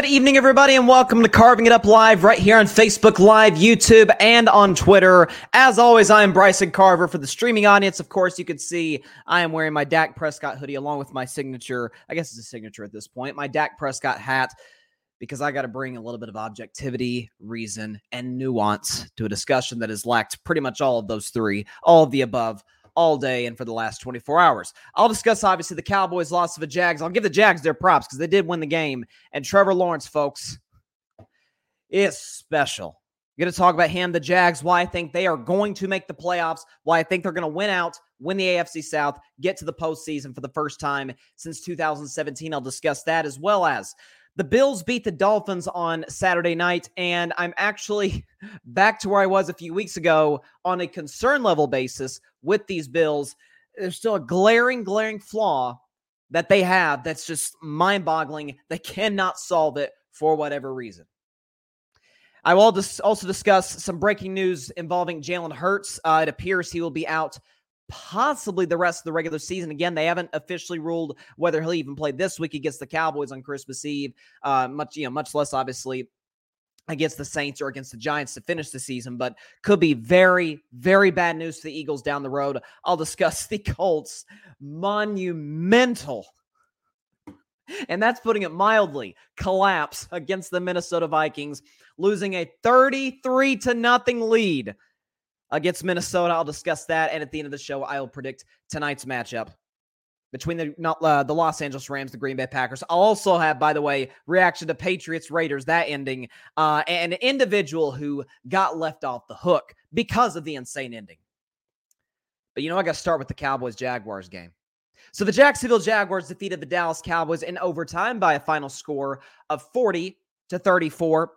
Good evening, everybody, and welcome to Carving It Up Live right here on Facebook Live, YouTube, and on Twitter. As always, I am Bryson Carver. For the streaming audience, of course, you can see I am wearing my Dak Prescott hoodie along with my signature. I guess it's a signature at this point, my Dak Prescott hat, because I got to bring a little bit of objectivity, reason, and nuance to a discussion that has lacked pretty much all of those three, all of the above all day and for the last 24 hours. I'll discuss obviously the Cowboys' loss of the Jags. I'll give the Jags their props because they did win the game. And Trevor Lawrence, folks, is special. Going to talk about him, the Jags, why I think they are going to make the playoffs, why I think they're going to win out, win the AFC South, get to the postseason for the first time since 2017. I'll discuss that as well as the Bills beat the Dolphins on Saturday night, and I'm actually back to where I was a few weeks ago on a concern level basis with these Bills. There's still a glaring, glaring flaw that they have that's just mind boggling. They cannot solve it for whatever reason. I will also discuss some breaking news involving Jalen Hurts. Uh, it appears he will be out possibly the rest of the regular season. Again, they haven't officially ruled whether he'll even play this week against the Cowboys on Christmas Eve. Uh, much, you know, much less obviously against the Saints or against the Giants to finish the season, but could be very, very bad news for the Eagles down the road. I'll discuss the Colts' monumental, and that's putting it mildly, collapse against the Minnesota Vikings, losing a 33 to nothing lead against Minnesota. I'll discuss that. And at the end of the show, I will predict tonight's matchup between the uh, the Los Angeles Rams, the Green Bay Packers. I'll also have, by the way, reaction to Patriots Raiders that ending, uh, and an individual who got left off the hook because of the insane ending. But you know, I got to start with the Cowboys Jaguars game. So the Jacksonville Jaguars defeated the Dallas Cowboys in overtime by a final score of 40 to 34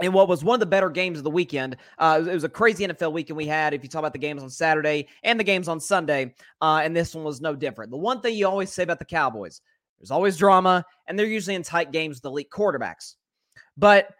in what was one of the better games of the weekend. Uh, it was a crazy NFL weekend we had. If you talk about the games on Saturday and the games on Sunday, uh, and this one was no different. The one thing you always say about the Cowboys, there's always drama, and they're usually in tight games with elite quarterbacks. But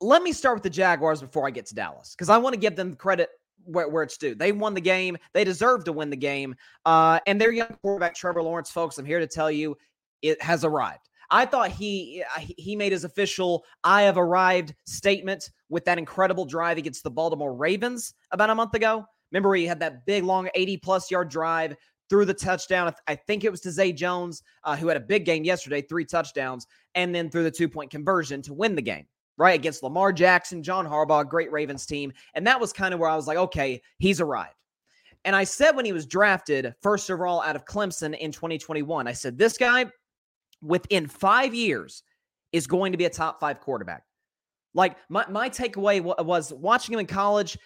let me start with the Jaguars before I get to Dallas, because I want to give them credit where, where, it's due. They won the game. They deserve to win the game. Uh, and their young quarterback, Trevor Lawrence, folks, I'm here to tell you, it has arrived. I thought he he made his official "I have arrived" statement with that incredible drive against the Baltimore Ravens about a month ago. Remember, he had that big, long, 80 plus yard drive through the touchdown. I think it was to Zay Jones, uh, who had a big game yesterday, three touchdowns, and then threw the two point conversion to win the game, right? Against Lamar Jackson, John Harbaugh, great Ravens team. And that was kind of where I was like, okay, he's arrived. And I said when he was drafted first overall out of Clemson in 2021, I said, this guy, within five years is going to be a top five quarterback. Like my, my takeaway was watching him in college,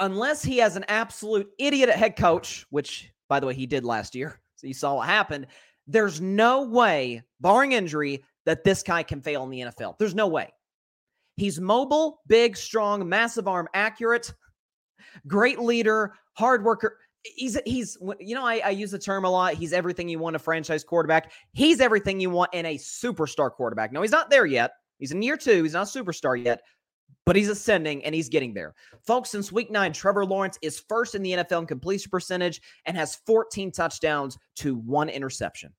unless he has an absolute idiot at head coach, which by the way, he did last year. So you saw what happened. There's no way, barring injury, that this guy can fail in the NFL. There's no way. He's mobile, big, strong, massive arm, accurate, great leader, hard worker he's he's you know I, I, use the term a lot he's everything you want a franchise quarterback he's everything you want in a superstar quarterback no he's not there yet he's in year two he's not a superstar yet but he's ascending and he's getting there. Folks, since week nine, Trevor Lawrence is first in the NFL in completion percentage and has 14 touchdowns to one interception.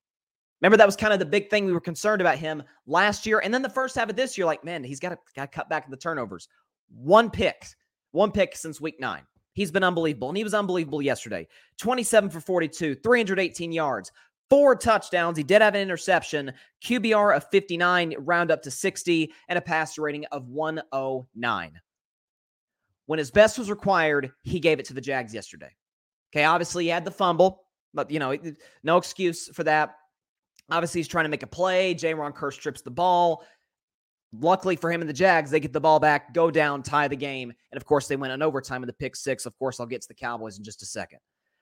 Remember, that was kind of the big thing we were concerned about him last year. And then the first half of this year, like, man, he's got to, got to cut back the turnovers. One pick, one pick since week nine. He's been unbelievable. And he was unbelievable yesterday 27 for 42, 318 yards, four touchdowns. He did have an interception, QBR of 59, round up to 60, and a passer rating of 109. When his best was required, he gave it to the Jags yesterday. Okay, obviously he had the fumble, but you know, no excuse for that. Obviously, he's trying to make a play. Jayron Kearse strips the ball. Luckily for him and the Jags, they get the ball back, go down, tie the game. And of course, they went in overtime in the pick six. Of course, I'll get to the Cowboys in just a second.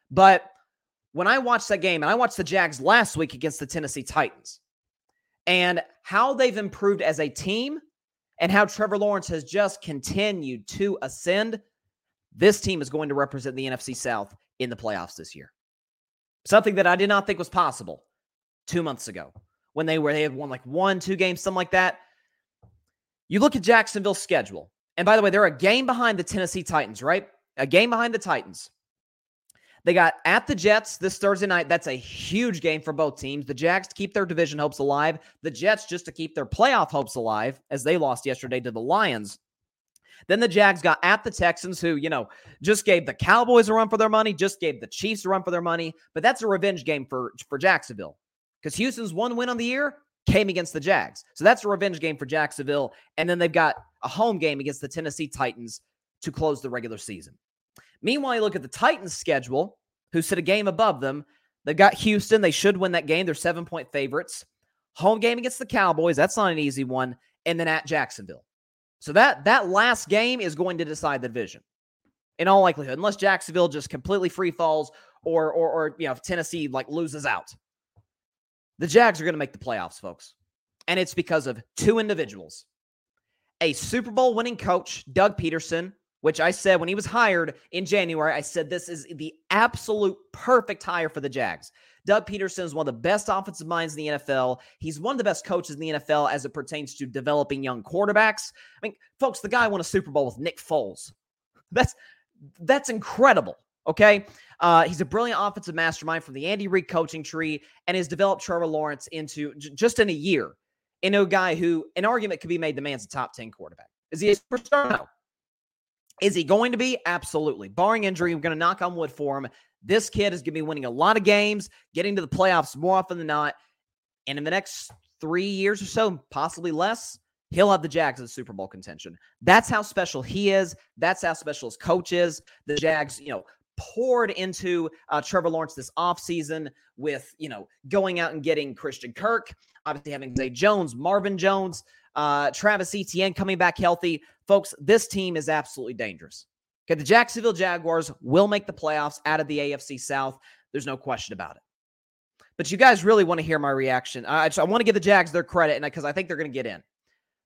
But when I watched that game, and I watched the Jags last week against the Tennessee Titans, and how they've improved as a team, and how Trevor Lawrence has just continued to ascend, this team is going to represent the NFC South in the playoffs this year. Something that I did not think was possible two months ago when they were they had won like one, two games, something like that. You look at Jacksonville's schedule, and by the way, they're a game behind the Tennessee Titans, right? A game behind the Titans. They got at the Jets this Thursday night. That's a huge game for both teams. The Jags to keep their division hopes alive. The Jets just to keep their playoff hopes alive as they lost yesterday to the Lions. Then the Jags got at the Texans, who, you know, just gave the Cowboys a run for their money, just gave the Chiefs a run for their money. But that's a revenge game for, for Jacksonville because Houston's one win on the year came against the Jags. So that's a revenge game for Jacksonville. And then they've got a home game against the Tennessee Titans to close the regular season. Meanwhile, you look at the Titans' schedule, who sit a game above them. They've got Houston. They should win that game. They're seven point favorites. Home game against the Cowboys. That's not an easy one. And then at Jacksonville. So that that last game is going to decide the division in all likelihood, unless Jacksonville just completely free falls or or or you know Tennessee like loses out. The Jags are going to make the playoffs, folks. And it's because of two individuals. A Super Bowl winning coach, Doug Pederson, which I said when he was hired in January, I said this is the absolute perfect hire for the Jags. Doug Pederson is one of the best offensive minds in the NFL. He's one of the best coaches in the NFL as it pertains to developing young quarterbacks. I mean, folks, the guy won a Super Bowl with Nick Foles. That's that's incredible. Okay. Uh, he's a brilliant offensive mastermind from the Andy Reid coaching tree and has developed Trevor Lawrence into j- just in a year into a guy who an argument could be made the man's a top 10 quarterback. Is he a superstar? No. Is he going to be? Absolutely. Barring injury, we're going to knock on wood for him. This kid is going to be winning a lot of games, getting to the playoffs more often than not. And in the next three years or so, possibly less, he'll have the Jags in Super Bowl contention. That's how special he is. That's how special his coach is. The Jags, you know, poured into uh, Trevor Lawrence this offseason with, you know, going out and getting Christian Kirk, obviously having Zay Jones, Marvin Jones, uh, Travis Etienne coming back healthy. Folks, this team is absolutely dangerous. Okay, the Jacksonville Jaguars will make the playoffs out of the AFC South. There's no question about it. But you guys really want to hear my reaction. I, I want to give the Jags their credit, because I think they're going to get in.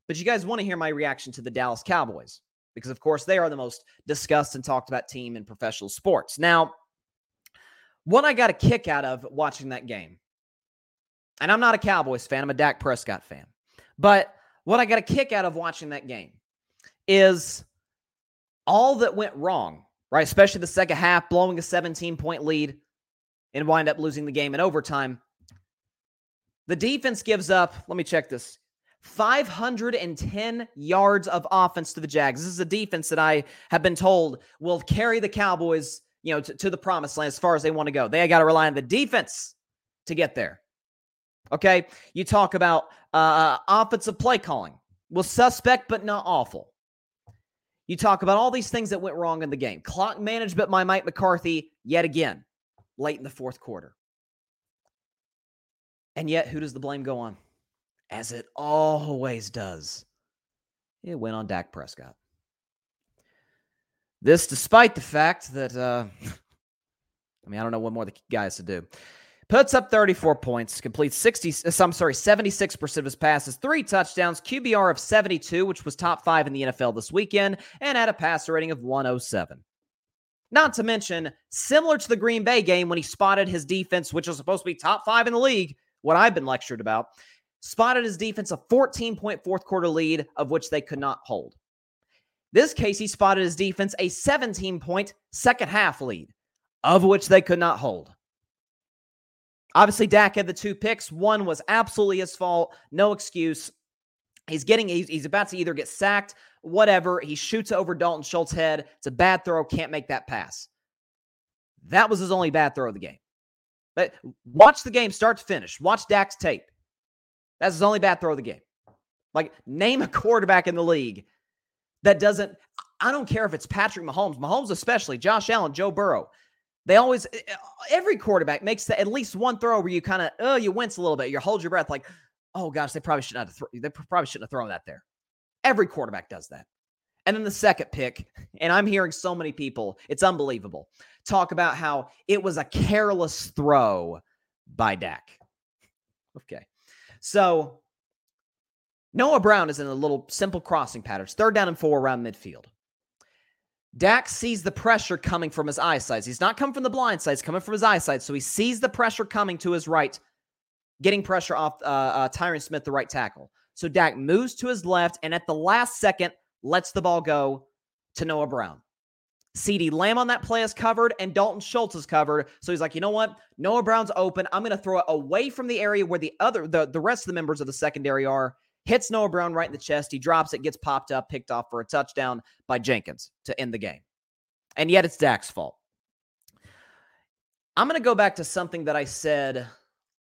But you guys want to hear my reaction to the Dallas Cowboys because, of course, they are the most discussed and talked about team in professional sports. Now, what I got a kick out of watching that game, and I'm not a Cowboys fan, I'm a Dak Prescott fan, but what I got a kick out of watching that game is all that went wrong, right? Especially the second half, blowing a 17 point lead and wind up losing the game in overtime. The defense gives up, let me check this 510 yards of offense to the Jags. This is a defense that I have been told will carry the Cowboys, you know, to, to the promised land as far as they want to go. They got to rely on the defense to get there. Okay. You talk about uh, offensive play calling Well, suspect, but not awful. You talk about all these things that went wrong in the game. Clock management by Mike McCarthy, yet again, late in the fourth quarter. And yet, who does the blame go on? As it always does. It went on Dak Prescott. This, despite the fact that, uh, I mean, I don't know what more the guy has to do. Puts up 34 points, completes 60, uh, I'm sorry, 76% of his passes, three touchdowns, QBR of 72, which was top five in the NFL this weekend, and had a passer rating of 107. Not to mention, similar to the Green Bay game when he spotted his defense, which was supposed to be top five in the league, what I've been lectured about, spotted his defense a 14 point fourth quarter lead, of which they could not hold. This case, he spotted his defense a 17 point second half lead, of which they could not hold. Obviously, Dak had the two picks. One was absolutely his fault, no excuse. He's getting, he's, about to either get sacked, whatever. He shoots over Dalton Schultz's head. It's a bad throw, can't make that pass. That was his only bad throw of the game. But watch the game start to finish. Watch Dak's tape. That's his only bad throw of the game. Like, name a quarterback in the league that doesn't. I don't care if it's Patrick Mahomes, Mahomes especially, Josh Allen, Joe Burrow. They always, every quarterback makes the, at least one throw where you kind of, oh, you wince a little bit. You hold your breath, like, oh gosh, they probably shouldn't have. Th- they probably shouldn't have thrown that there. Every quarterback does that. And then the second pick, and I'm hearing so many people, it's unbelievable, talk about how it was a careless throw by Dak. Okay. So Noah Brown is in a little simple crossing pattern. It's third down and four around midfield. Dak sees the pressure coming from his eyesight. He's not coming from the blind side, he's coming from his eyesight. So he sees the pressure coming to his right, getting pressure off uh, uh, Tyron Smith, the right tackle. So Dak moves to his left and at the last second lets the ball go to Noah Brown. CeeDee Lamb on that play is covered and Dalton Schultz is covered. So he's like, you know what? Noah Brown's open. I'm going to throw it away from the area where the other, the, the rest of the members of the secondary are hits Noah Brown right in the chest. He drops it, gets popped up, picked off for a touchdown by Jenkins to end the game. And yet it's Dak's fault. I'm going to go back to something that I said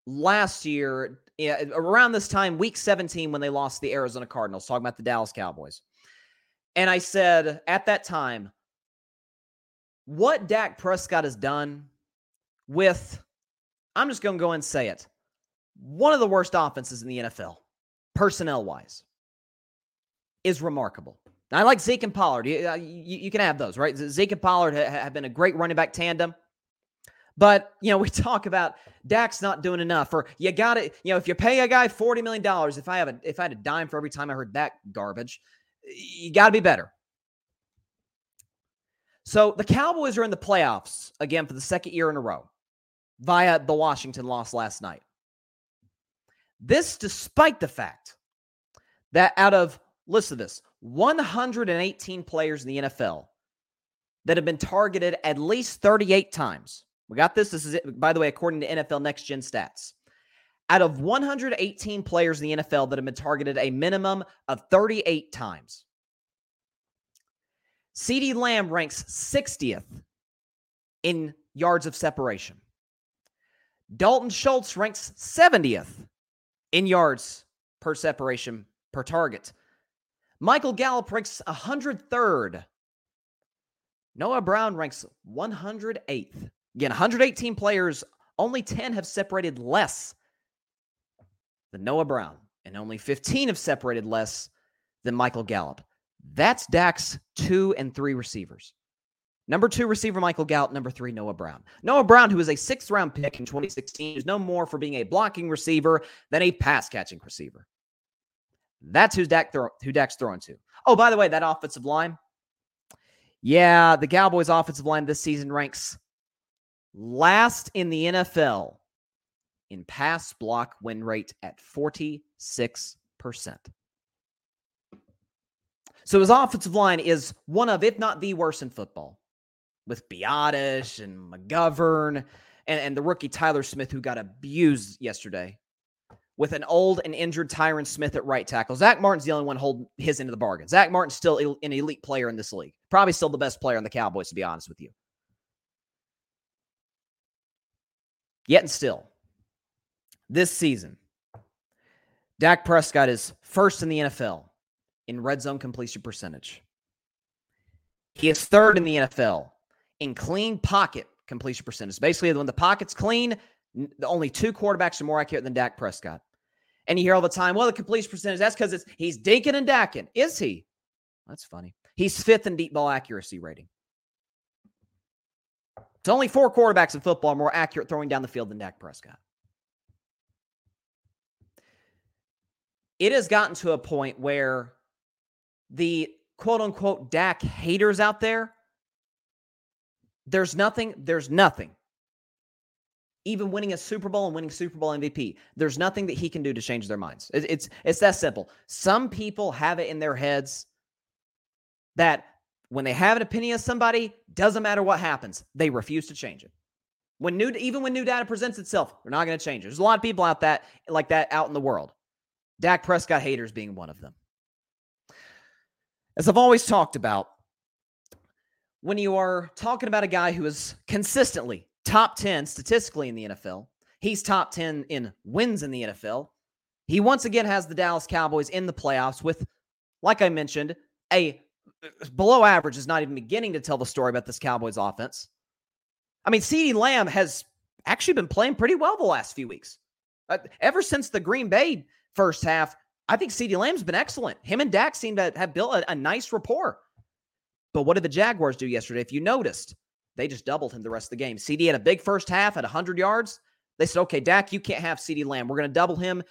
last year, around this time, week 17, when they lost the Arizona Cardinals, talking about the Dallas Cowboys. And I said at that time, what Dak Prescott has done with, I'm just going to go and say it, one of the worst offenses in the NFL personnel wise, is remarkable. I like Zeke and Pollard. You, uh, you, you, can have those, right? Zeke and Pollard have been a great running back tandem. But, you know, we talk about Dak's not doing enough, or you got to, you know, if you pay a guy $40 million, if I have a, if I had a dime for every time I heard that garbage, you got to be better. So the Cowboys are in the playoffs again for the second year in a row via the Washington loss last night. This despite the fact that out of, listen to this, 118 players in the NFL that have been targeted at least 38 times. We got this. This is by the way, according to NFL Next Gen Stats. Out of 118 players in the NFL that have been targeted a minimum of 38 times, CeeDee Lamb ranks 60th in yards of separation. Dalton Schultz ranks 70th in yards per separation per target. Michael Gallup ranks 103rd. Noah Brown ranks 108th. Again, 118 players, only 10 have separated less than Noah Brown, and only 15 have separated less than Michael Gallup. That's Dak's two and three receivers. Number two receiver Michael Gallup. Number three Noah Brown. Noah Brown, who is a sixth round pick in 2016, is no more for being a blocking receiver than a pass catching receiver. That's who's Dak throw, who Dak's throwing to. Oh, by the way, that offensive line. Yeah, the Cowboys' offensive line this season ranks last in the NFL in pass block win rate at 46%. So his offensive line is one of, if not the worst in football with Biadasz and McGovern and, and the rookie Tyler Smith, who got abused yesterday with an old and injured Tyron Smith at right tackle. Zack Martin's the only one holding his end of the bargain. Zack Martin's still an elite player in this league. Probably still the best player on the Cowboys, to be honest with you. Yet and still, this season, Dak Prescott is first in the NFL in red zone completion percentage. He is third in the NFL in clean pocket completion percentage. Basically, when the pocket's clean, only two quarterbacks are more accurate than Dak Prescott. And you hear all the time, well, the completion percentage, that's because it's he's dinking and dacking. Is he? That's funny. He's fifth in deep ball accuracy rating. It's only four quarterbacks in football are more accurate throwing down the field than Dak Prescott. It has gotten to a point where the quote unquote Dak haters out there there's nothing, there's nothing. Even winning a Super Bowl and winning Super Bowl MVP, there's nothing that he can do to change their minds. It's it's, that simple. Some people have it in their heads that when they have an opinion of somebody, doesn't matter what happens, they refuse to change it. When new, even when new data presents itself, they're not going to change it. There's a lot of people out that like that out in the world. Dak Prescott haters being one of them. As I've always talked about, when you are talking about a guy who is consistently top 10 statistically in the NFL, he's top 10 in wins in the NFL. He once again has the Dallas Cowboys in the playoffs with, like I mentioned, a below average is not even beginning to tell the story about this Cowboys offense. I mean, CeeDee Lamb has actually been playing pretty well the last few weeks. Uh, ever since the Green Bay first half, I think CeeDee Lamb's been excellent. Him and Dak seem to have built a, a nice rapport. But what did the Jaguars do yesterday? If you noticed, they just doubled him the rest of the game. CD had a big first half at 100 yards. They said, okay, Dak, you can't have CeeDee Lamb. We're going to double him.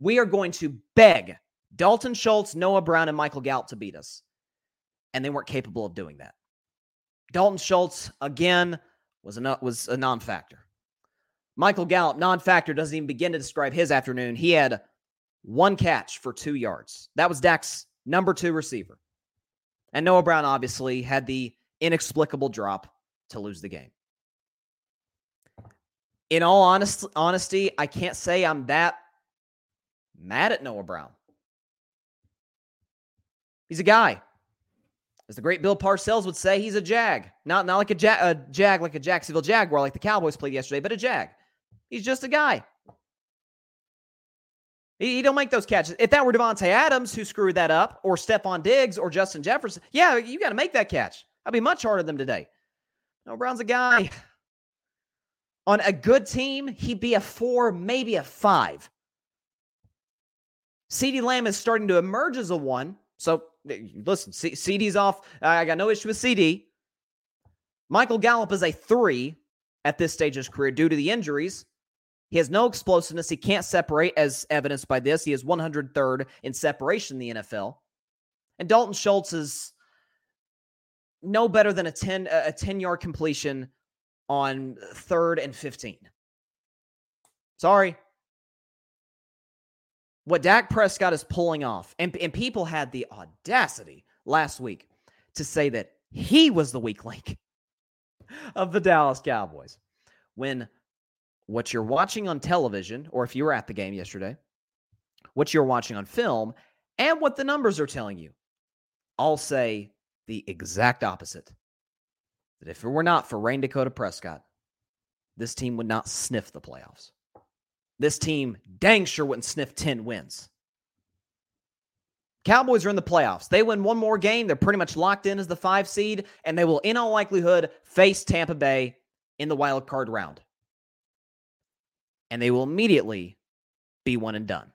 We are going to beg Dalton Schultz, Noah Brown, and Michael Gallup to beat us. And they weren't capable of doing that. Dalton Schultz, again, was a, was a non factor. Michael Gallup, non factor, doesn't even begin to describe his afternoon. He had one catch for two yards. That was Dak's number two receiver. And Noah Brown obviously had the inexplicable drop to lose the game. In all honest, honesty, I can't say I'm that mad at Noah Brown. He's a guy. As the great Bill Parcells would say, he's a jag. Not, not like a, ja- a jag, like a Jacksonville Jaguar, like the Cowboys played yesterday, but a jag. He's just a guy. He, he don't make those catches. If that were Davante Adams who screwed that up, or Stefon Diggs or Justin Jefferson, yeah, you got to make that catch. That'd be much harder than today. No, Brown's a guy. On a good team, he'd be a four, maybe a five. CeeDee Lamb is starting to emerge as a one. So listen, C- CeeDee's off. I got no issue with CD. Michael Gallup is a three at this stage of his career due to the injuries. He has no explosiveness. He can't separate, as evidenced by this. He is 103rd in separation in the NFL. And Dalton Schultz is no better than a 10 a 10 yard completion on third and 15. Sorry. What Dak Prescott is pulling off, and, and people had the audacity last week to say that he was the weak link of the Dallas Cowboys. When what you're watching on television, or if you were at the game yesterday, what you're watching on film, and what the numbers are telling you, all say the exact opposite. That if it were not for Rayne Dakota Prescott, this team would not sniff the playoffs. This team dang sure wouldn't sniff 10 wins. Cowboys are in the playoffs. They win one more game. They're pretty much locked in as the five seed, and they will, in all likelihood, face Tampa Bay in the wild card round. And they will immediately be one and done.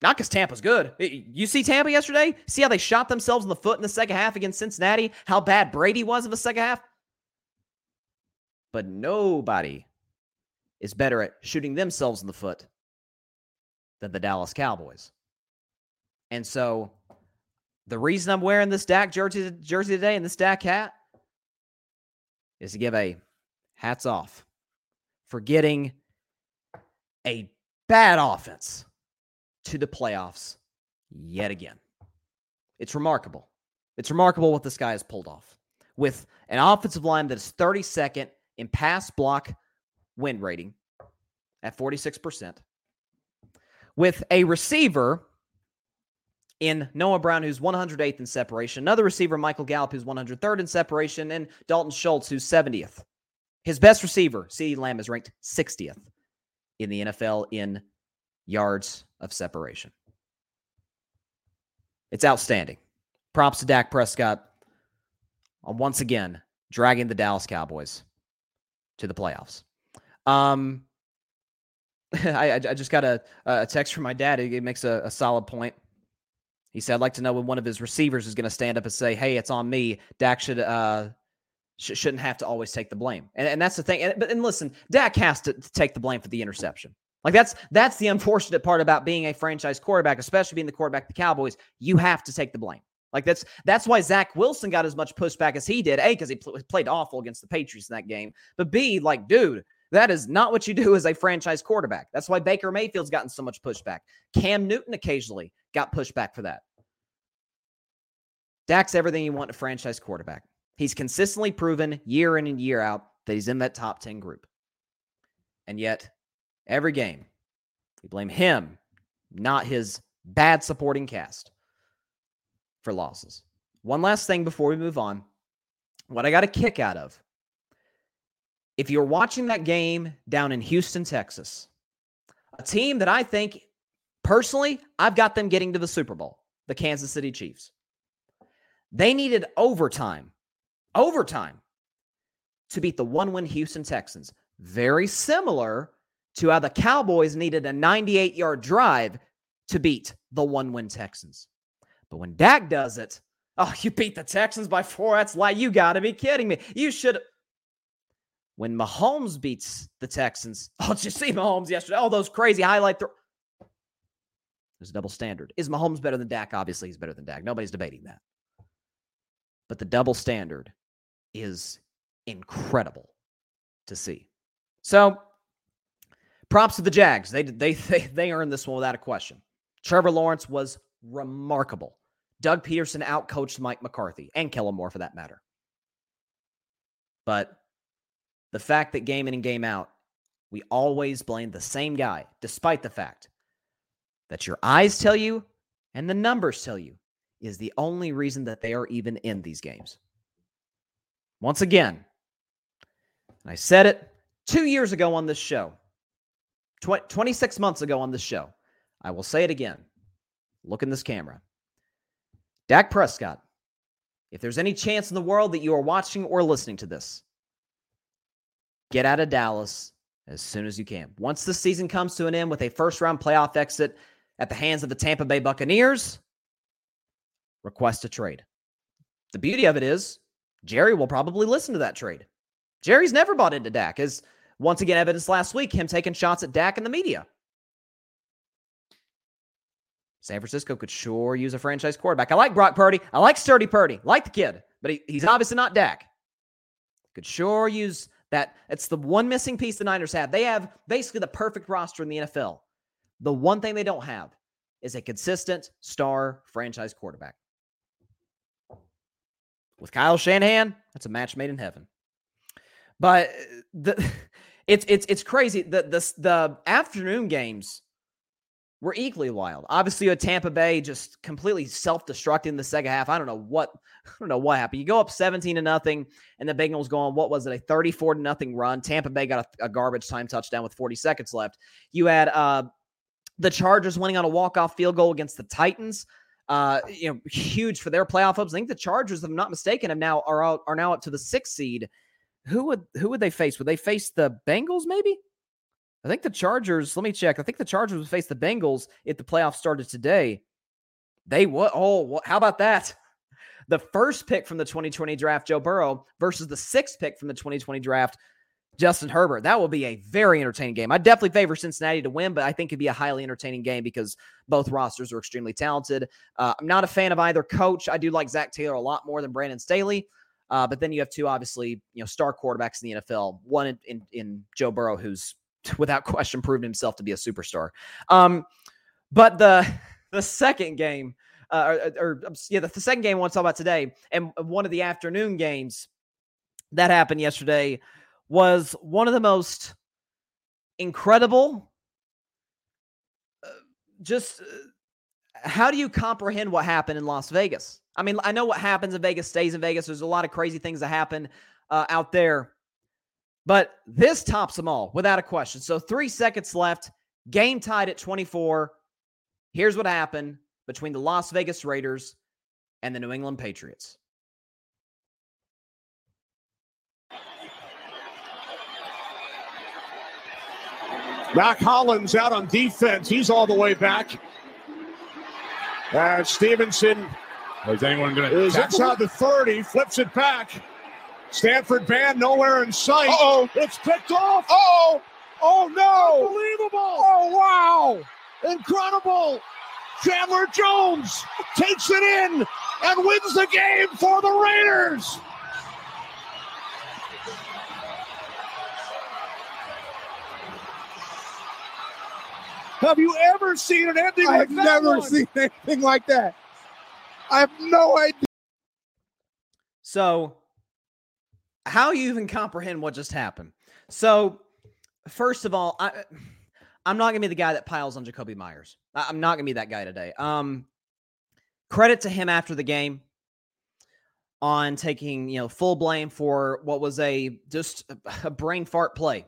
Not because Tampa's good. You see Tampa yesterday? See how they shot themselves in the foot in the second half against Cincinnati? How bad Brady was in the second half? But nobody is better at shooting themselves in the foot than the Dallas Cowboys. And so the reason I'm wearing this Dak jersey, jersey today and this Dak hat is to give a hats off for getting a bad offense to the playoffs yet again. It's remarkable. It's remarkable what this guy has pulled off with an offensive line that is 32nd in pass block win rating at 46%, with a receiver in Noah Brown, who's 108th in separation, another receiver, Michael Gallup, who's 103rd in separation, and Dalton Schultz, who's 70th. His best receiver, CeeDee Lamb, is ranked 60th in the NFL in yards of separation. It's outstanding. Props to Dak Prescott on once again dragging the Dallas Cowboys to the playoffs. Um, I, I just got a, a text from my dad. It makes a, a solid point. He said, I'd like to know when one of his receivers is going to stand up and say, Hey, it's on me. Dak should, uh, sh- shouldn't have to always take the blame. And, and that's the thing. And, but, and listen, Dak has to, to take the blame for the interception. Like that's that's the unfortunate part about being a franchise quarterback, especially being the quarterback of the Cowboys. You have to take the blame. Like that's that's why Zach Wilson got as much pushback as he did. A because he pl- played awful against the Patriots in that game, but B like dude, that is not what you do as a franchise quarterback. That's why Baker Mayfield's gotten so much pushback. Cam Newton occasionally got pushback for that. Dak's everything you want a franchise quarterback. He's consistently proven year in and year out that he's in that top 10 group. And yet, every game, we blame him, not his bad supporting cast, for losses. One last thing before we move on. What I got a kick out of if you're watching that game down in Houston, Texas, a team that I think personally, I've got them getting to the Super Bowl, the Kansas City Chiefs. They needed overtime, overtime to beat the one win Houston Texans. Very similar to how the Cowboys needed a 98 yard drive to beat the one win Texans. But when Dak does it, oh, you beat the Texans by four. That's like, you got to be kidding me. You should. When Mahomes beats the Texans, oh, did you see Mahomes yesterday? All those crazy highlight. Th- There's a double standard. Is Mahomes better than Dak? Obviously, he's better than Dak. Nobody's debating that. But the double standard is incredible to see. So, props to the Jags. They they they they earned this one without a question. Trevor Lawrence was remarkable. Doug Pederson outcoached Mike McCarthy and Kellen Moore for that matter. But the fact that game in and game out, we always blame the same guy, despite the fact that your eyes tell you and the numbers tell you is the only reason that they are even in these games. Once again, I said it two years ago on this show, tw- 26 months ago on this show. I will say it again. Look in this camera. Dak Prescott, if there's any chance in the world that you are watching or listening to this, get out of Dallas as soon as you can. Once the season comes to an end with a first round playoff exit at the hands of the Tampa Bay Buccaneers, request a trade. The beauty of it is, Jerry will probably listen to that trade. Jerry's never bought into Dak, as once again evidence last week, him taking shots at Dak in the media. San Francisco could sure use a franchise quarterback. I like Brock Purdy. I like Sturdy Purdy. Like the kid, but he, he's obviously not Dak. Could sure use that. It's the one missing piece the Niners have. They have basically the perfect roster in the NFL. The one thing they don't have is a consistent star franchise quarterback. With Kyle Shanahan, that's a match made in heaven. But the it's it's it's crazy. The the the afternoon games were equally wild. Obviously, a Tampa Bay just completely self-destructing in the second half. I don't know what I don't know what happened. You go up 17 to nothing, and the Bengals go on what was it, a 34 to nothing run. Tampa Bay got a, a garbage time touchdown with 40 seconds left. You had uh the Chargers winning on a walk-off field goal against the Titans. Uh, you know, huge for their playoff hopes. I think the Chargers, if I'm not mistaken, have now are out, are now up to the sixth seed. Who would who would they face? Would they face the Bengals? Maybe. I think the Chargers. Let me check. I think the Chargers would face the Bengals if the playoffs started today. They what? Oh, how about that? The first pick from the 2020 draft, Joe Burrow, versus the sixth pick from the 2020 draft, Justin Herbert. That will be a very entertaining game. I definitely favor Cincinnati to win, but I think it'd be a highly entertaining game because both rosters are extremely talented. Uh, I'm not a fan of either coach. I do like Zac Taylor a lot more than Brandon Staley. Uh, but then you have two, obviously, you know, star quarterbacks in the NFL. One in, in, in Joe Burrow, who's without question proven himself to be a superstar. Um, but the the second game, uh, or, or, yeah, the, the second game I want to talk about today, and one of the afternoon games that happened yesterday was one of the most incredible. Uh, just uh, how do you comprehend what happened in Las Vegas? I mean, I know what happens in Vegas stays in Vegas. There's a lot of crazy things that happen uh, out there. But this tops them all without a question. So, three seconds left, game tied at 24. Here's what happened between the Las Vegas Raiders and the New England Patriots. Mack Hollins out on defense. He's all the way back. Uh, Stevenson is anyone going to? Is inside the 30, flips it back. Stanford band nowhere in sight. oh It's picked off. Oh, oh no! Unbelievable. Oh wow! Incredible. Chandler Jones takes it in and wins the game for the Raiders. Have you ever seen an ending like that? I've never one? seen anything like that. I have no idea. So, how you even comprehend what just happened? So, first of all, I I'm not gonna be the guy that piles on Jakobi Meyers. I, I'm not gonna be that guy today. Um, credit to him after the game on taking you know full blame for what was a just a brain fart play.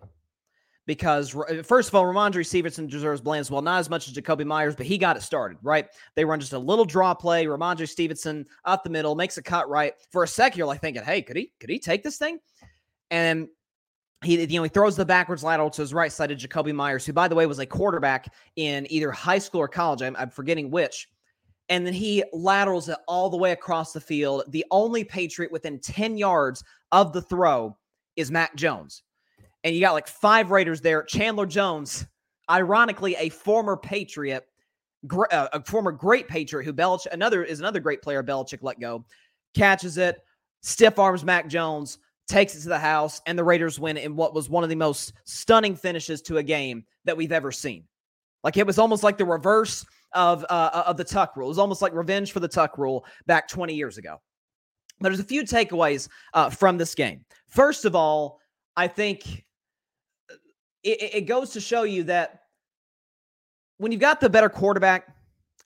Because uh, first of all, Rhamondre Stevenson deserves blame as well, not as much as Jakobi Meyers, but he got it started right. They run just a little draw play. Rhamondre Stevenson up the middle makes a cut right. For a second, you're like thinking, "Hey, could he could he take this thing?" And he you know he throws the backwards lateral to his right side of Jakobi Meyers, who by the way was a quarterback in either high school or college. I'm, I'm forgetting which and then he laterals it all the way across the field. The only Patriot within 10 yards of the throw is Mac Jones. And you got like five Raiders there. Chandler Jones, ironically, a former Patriot, uh, a former great Patriot who Belichick, another is another great player Belichick let go, catches it, stiff arms Mac Jones, takes it to the house, and the Raiders win in what was one of the most stunning finishes to a game that we've ever seen. Like it was almost like the reverse of uh, of the tuck rule. It was almost like revenge for the tuck rule back 20 years ago. But there's a few takeaways uh, from this game. First of all, I think uh, it, it goes to show you that when you've got the better quarterback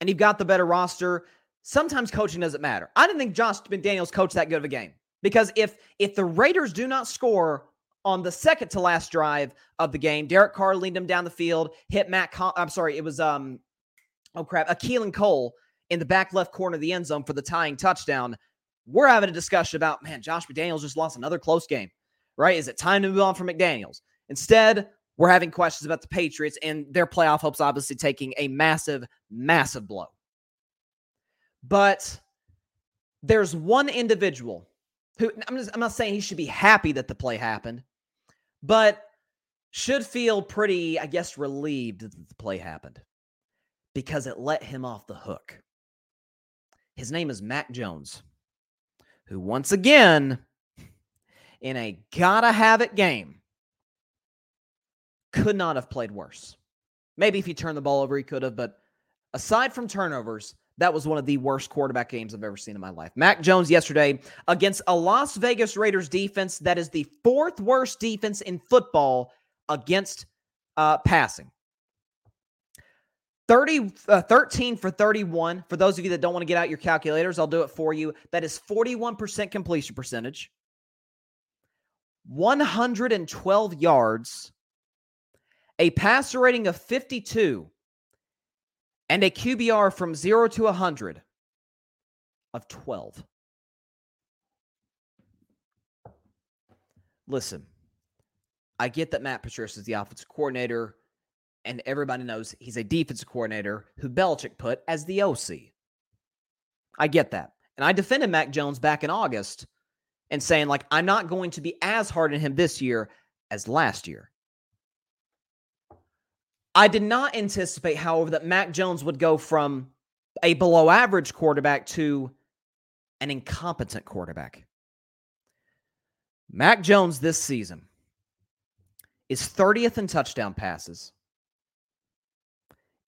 and you've got the better roster, sometimes coaching doesn't matter. I didn't think Josh McDaniels coached that good of a game because if if the Raiders do not score on the second to last drive of the game, Derek Carr leaned him down the field, hit Matt. Con- I'm sorry, it was um oh crap, a Keelan Cole in the back left corner of the end zone for the tying touchdown. We're having a discussion about, man, Josh McDaniels just lost another close game, right? Is it time to move on from McDaniels? Instead, we're having questions about the Patriots and their playoff hopes obviously taking a massive, massive blow. But there's one individual who I'm, just, I'm not saying he should be happy that the play happened, but should feel pretty, I guess, relieved that the play happened because it let him off the hook. His name is Mac Jones, who once again, in a gotta have it game, could not have played worse. Maybe if he turned the ball over, he could have, but aside from turnovers, that was one of the worst quarterback games I've ever seen in my life. Mac Jones yesterday against a Las Vegas Raiders defense that is the fourth worst defense in football against uh, passing. 30, uh, 13 for 31. For those of you that don't want to get out your calculators, I'll do it for you. That is 41% completion percentage, 112 yards, a passer rating of 52, and a QBR from 0 to 100 of 12. Listen, I get that Matt Patricia is the offensive coordinator and everybody knows he's a defensive coordinator who Belichick put as the OC. I get that. And I defended Mac Jones back in August and saying, like, I'm not going to be as hard on him this year as last year. I did not anticipate, however, that Mac Jones would go from a below average quarterback to an incompetent quarterback. Mac Jones this season is 30th in touchdown passes,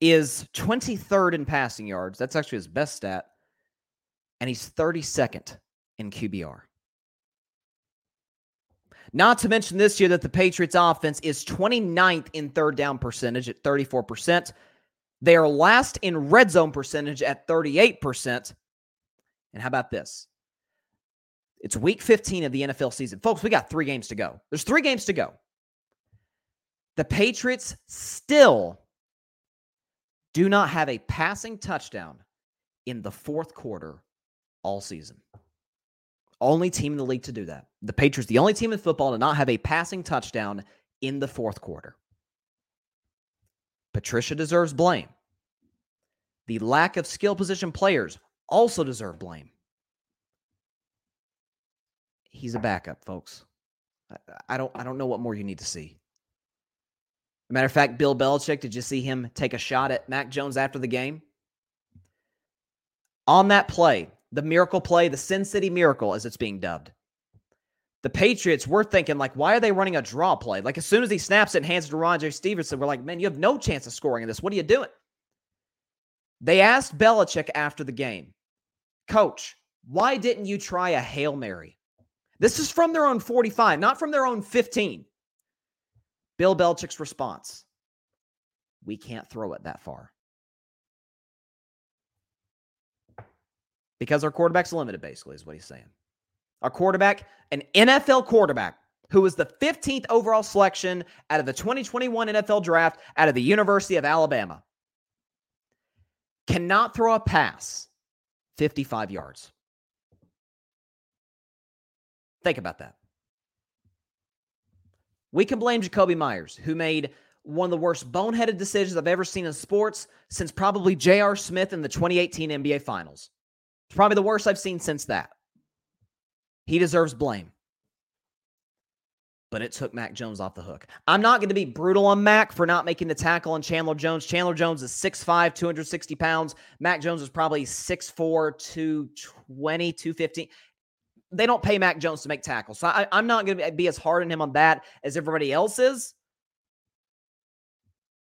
is 23rd in passing yards. That's actually his best stat. And he's 32nd in QBR. Not to mention this year that the Patriots offense is 29th in third down percentage at 34%. They are last in red zone percentage at 38%. And how about this? It's week 15 of the NFL season. Folks, we got three games to go. There's three games to go. The Patriots still do not have a passing touchdown in the fourth quarter all season. Only team in the league to do that. The Patriots, the only team in football to not have a passing touchdown in the fourth quarter. Patricia deserves blame. The lack of skill position players also deserve blame. He's a backup, folks. I don't I don't know what more you need to see matter of fact, Bill Belichick, did you see him take a shot at Mac Jones after the game? On that play, the miracle play, the Sin City miracle, as it's being dubbed. The Patriots were thinking, like, why are they running a draw play? Like, as soon as he snaps it and hands it to Roger Stevenson, we're like, man, you have no chance of scoring in this. What are you doing? They asked Belichick after the game, Coach, why didn't you try a Hail Mary? This is from their own 45, not from their own 15. Bill Belichick's response We can't throw it that far. Because our quarterback's limited, basically, is what he's saying. Our quarterback, an NFL quarterback, who was the 15th overall selection out of the 2021 NFL draft out of the University of Alabama, cannot throw a pass 55 yards. Think about that. We can blame Jakobi Meyers, who made one of the worst boneheaded decisions I've ever seen in sports since probably J.R. Smith in the 2018 NBA Finals. It's probably the worst I've seen since that. He deserves blame. But it took Mac Jones off the hook. I'm not going to be brutal on Mac for not making the tackle on Chandler Jones. Chandler Jones is 6'5, 260 pounds. Mac Jones is probably 6'4, 220, 215 they don't pay Mac Jones to make tackles. So I, am not going to be as hard on him on that as everybody else is.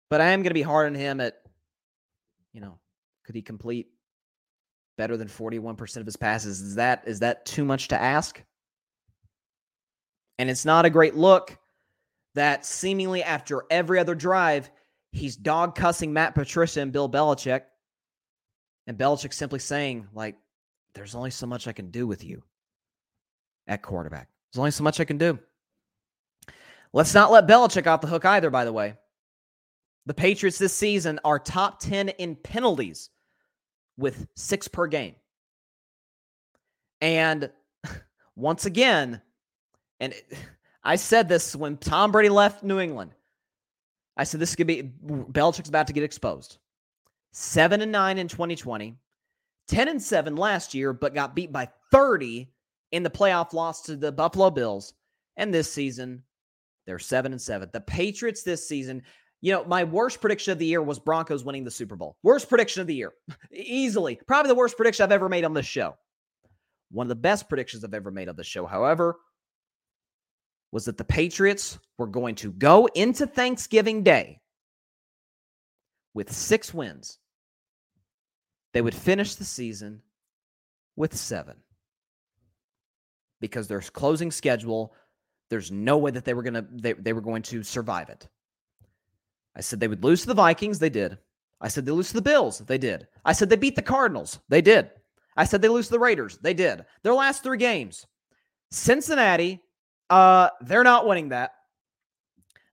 But I am going to be hard on him at, you know, could he complete better than 41% of his passes? Is that is that too much to ask? And it's not a great look that seemingly after every other drive, he's dog cussing Matt Patricia and Bill Belichick. And Belichick simply saying, like, there's only so much I can do with you at quarterback. There's only so much I can do. Let's not let Belichick off the hook either, by the way. The Patriots this season are top 10 in penalties with six per game. And once again, and I said this when Tom Brady left New England. I said this could be Belichick's about to get exposed. Seven and nine in 2020, 10 and seven last year, but got beat by 30 in the playoff loss to the Buffalo Bills. And this season, they're seven and seven. The Patriots this season, you know, my worst prediction of the year was Broncos winning the Super Bowl. Worst prediction of the year. Easily. Probably the worst prediction I've ever made on this show. One of the best predictions I've ever made on the show, however, was that the Patriots were going to go into Thanksgiving Day with six wins. They would finish the season with seven because their closing schedule, there's no way that they were gonna they, they were going to survive it. I said they would lose to the Vikings, they did. I said they lose to the Bills, they did. I said they beat the Cardinals, they did. I said they lose to the Raiders, they did. Their last three games. Cincinnati, uh, they're not winning that.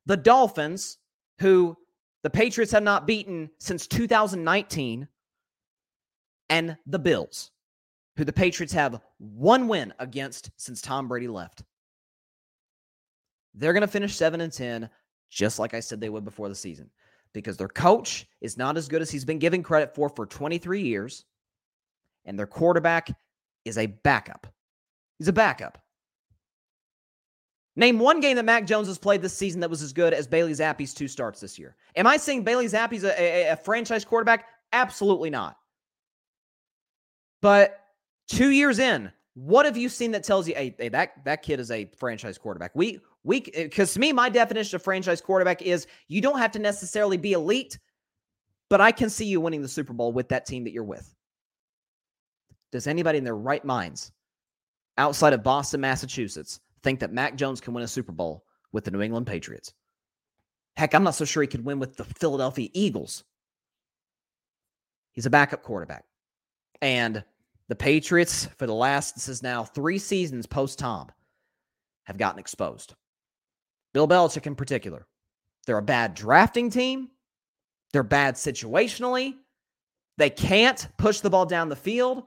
The Dolphins, who the Patriots have not beaten since 2019, and the Bills who the Patriots have one win against since Tom Brady left. They're going to finish 7 and 10 just like I said they would before the season because their coach is not as good as he's been given credit for for 23 years and their quarterback is a backup. He's a backup. Name one game that Mac Jones has played this season that was as good as Bailey Zappe's two starts this year. Am I saying Bailey Zappe's a, a, a franchise quarterback? Absolutely not. But Two years in, what have you seen that tells you, hey, hey that that kid is a franchise quarterback? We we eh, because to me, my definition of franchise quarterback is you don't have to necessarily be elite, but I can see you winning the Super Bowl with that team that you're with. Does anybody in their right minds, outside of Boston, Massachusetts, think that Mac Jones can win a Super Bowl with the New England Patriots? Heck, I'm not so sure he could win with the Philadelphia Eagles. He's a backup quarterback. And the Patriots, for the last, this is now three seasons post Tom, have gotten exposed. Bill Belichick in particular. They're a bad drafting team. They're bad situationally. They can't push the ball down the field.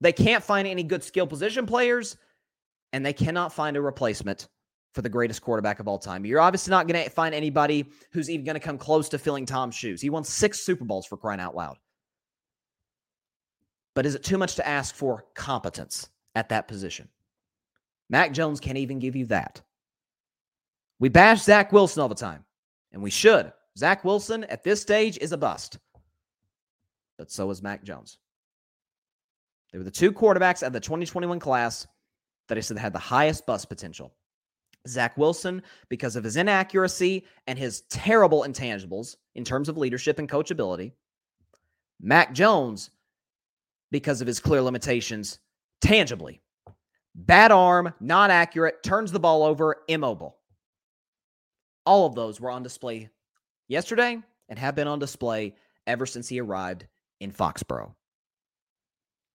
They can't find any good skill position players. And they cannot find a replacement for the greatest quarterback of all time. You're obviously not going to find anybody who's even going to come close to filling Tom's shoes. He won six Super Bowls for crying out loud. But is it too much to ask for competence at that position? Mac Jones can't even give you that. We bash Zach Wilson all the time, and we should. Zach Wilson at this stage is a bust. But so is Mac Jones. They were the two quarterbacks of the 2021 class that I said had the highest bust potential. Zach Wilson, because of his inaccuracy and his terrible intangibles in terms of leadership and coachability. Mac Jones, because of his clear limitations tangibly. Bad arm, not accurate, turns the ball over, immobile. All of those were on display yesterday and have been on display ever since he arrived in Foxborough.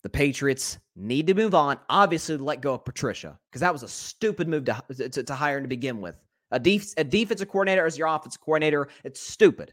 The Patriots need to move on. Obviously, let go of Patricia because that was a stupid move to, to, to hire him to begin with. A, def- a defensive coordinator as your offensive coordinator, it's stupid.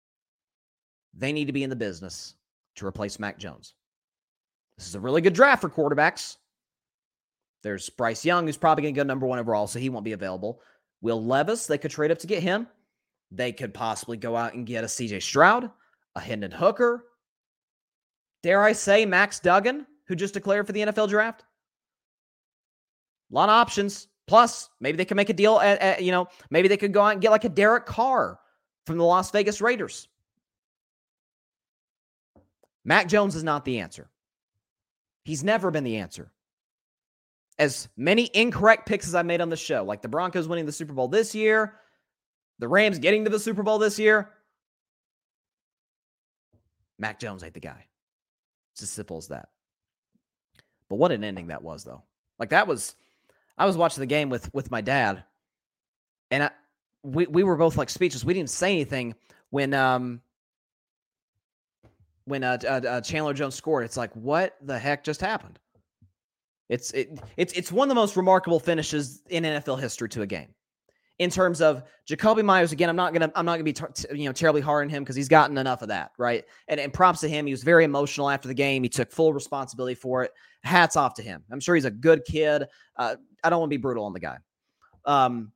They need to be in the business to replace Mac Jones. This is a really good draft for quarterbacks. There's Bryce Young, who's probably going to go number one overall, so he won't be available. Will Levis, they could trade up to get him. They could possibly go out and get a CJ Stroud, a Hendon Hooker. Dare I say, Max Duggan, who just declared for the NFL draft? A lot of options. Plus, maybe they could make a deal at, at, you know, maybe they could go out and get like a Derek Carr from the Las Vegas Raiders. Mac Jones is not the answer. He's never been the answer as many incorrect picks as I made on the show, like the Broncos winning the Super Bowl this year, the Rams getting to the Super Bowl this year. Mac Jones ain't the guy. It's as simple as that. But what an ending that was, though. Like that was, I was watching the game with with my dad, and I, we we were both like speechless. We didn't say anything when um when uh, uh, uh Chandler Jones scored. It's like, what the heck just happened? It's it, it's it's one of the most remarkable finishes in NFL history to a game. In terms of Jakobi Meyers, again, I'm not gonna I'm not gonna be you know terribly hard on him because he's gotten enough of that, right? And and props to him. He was very emotional after the game. He took full responsibility for it. Hats off to him. I'm sure he's a good kid. Uh, I don't want to be brutal on the guy. Um,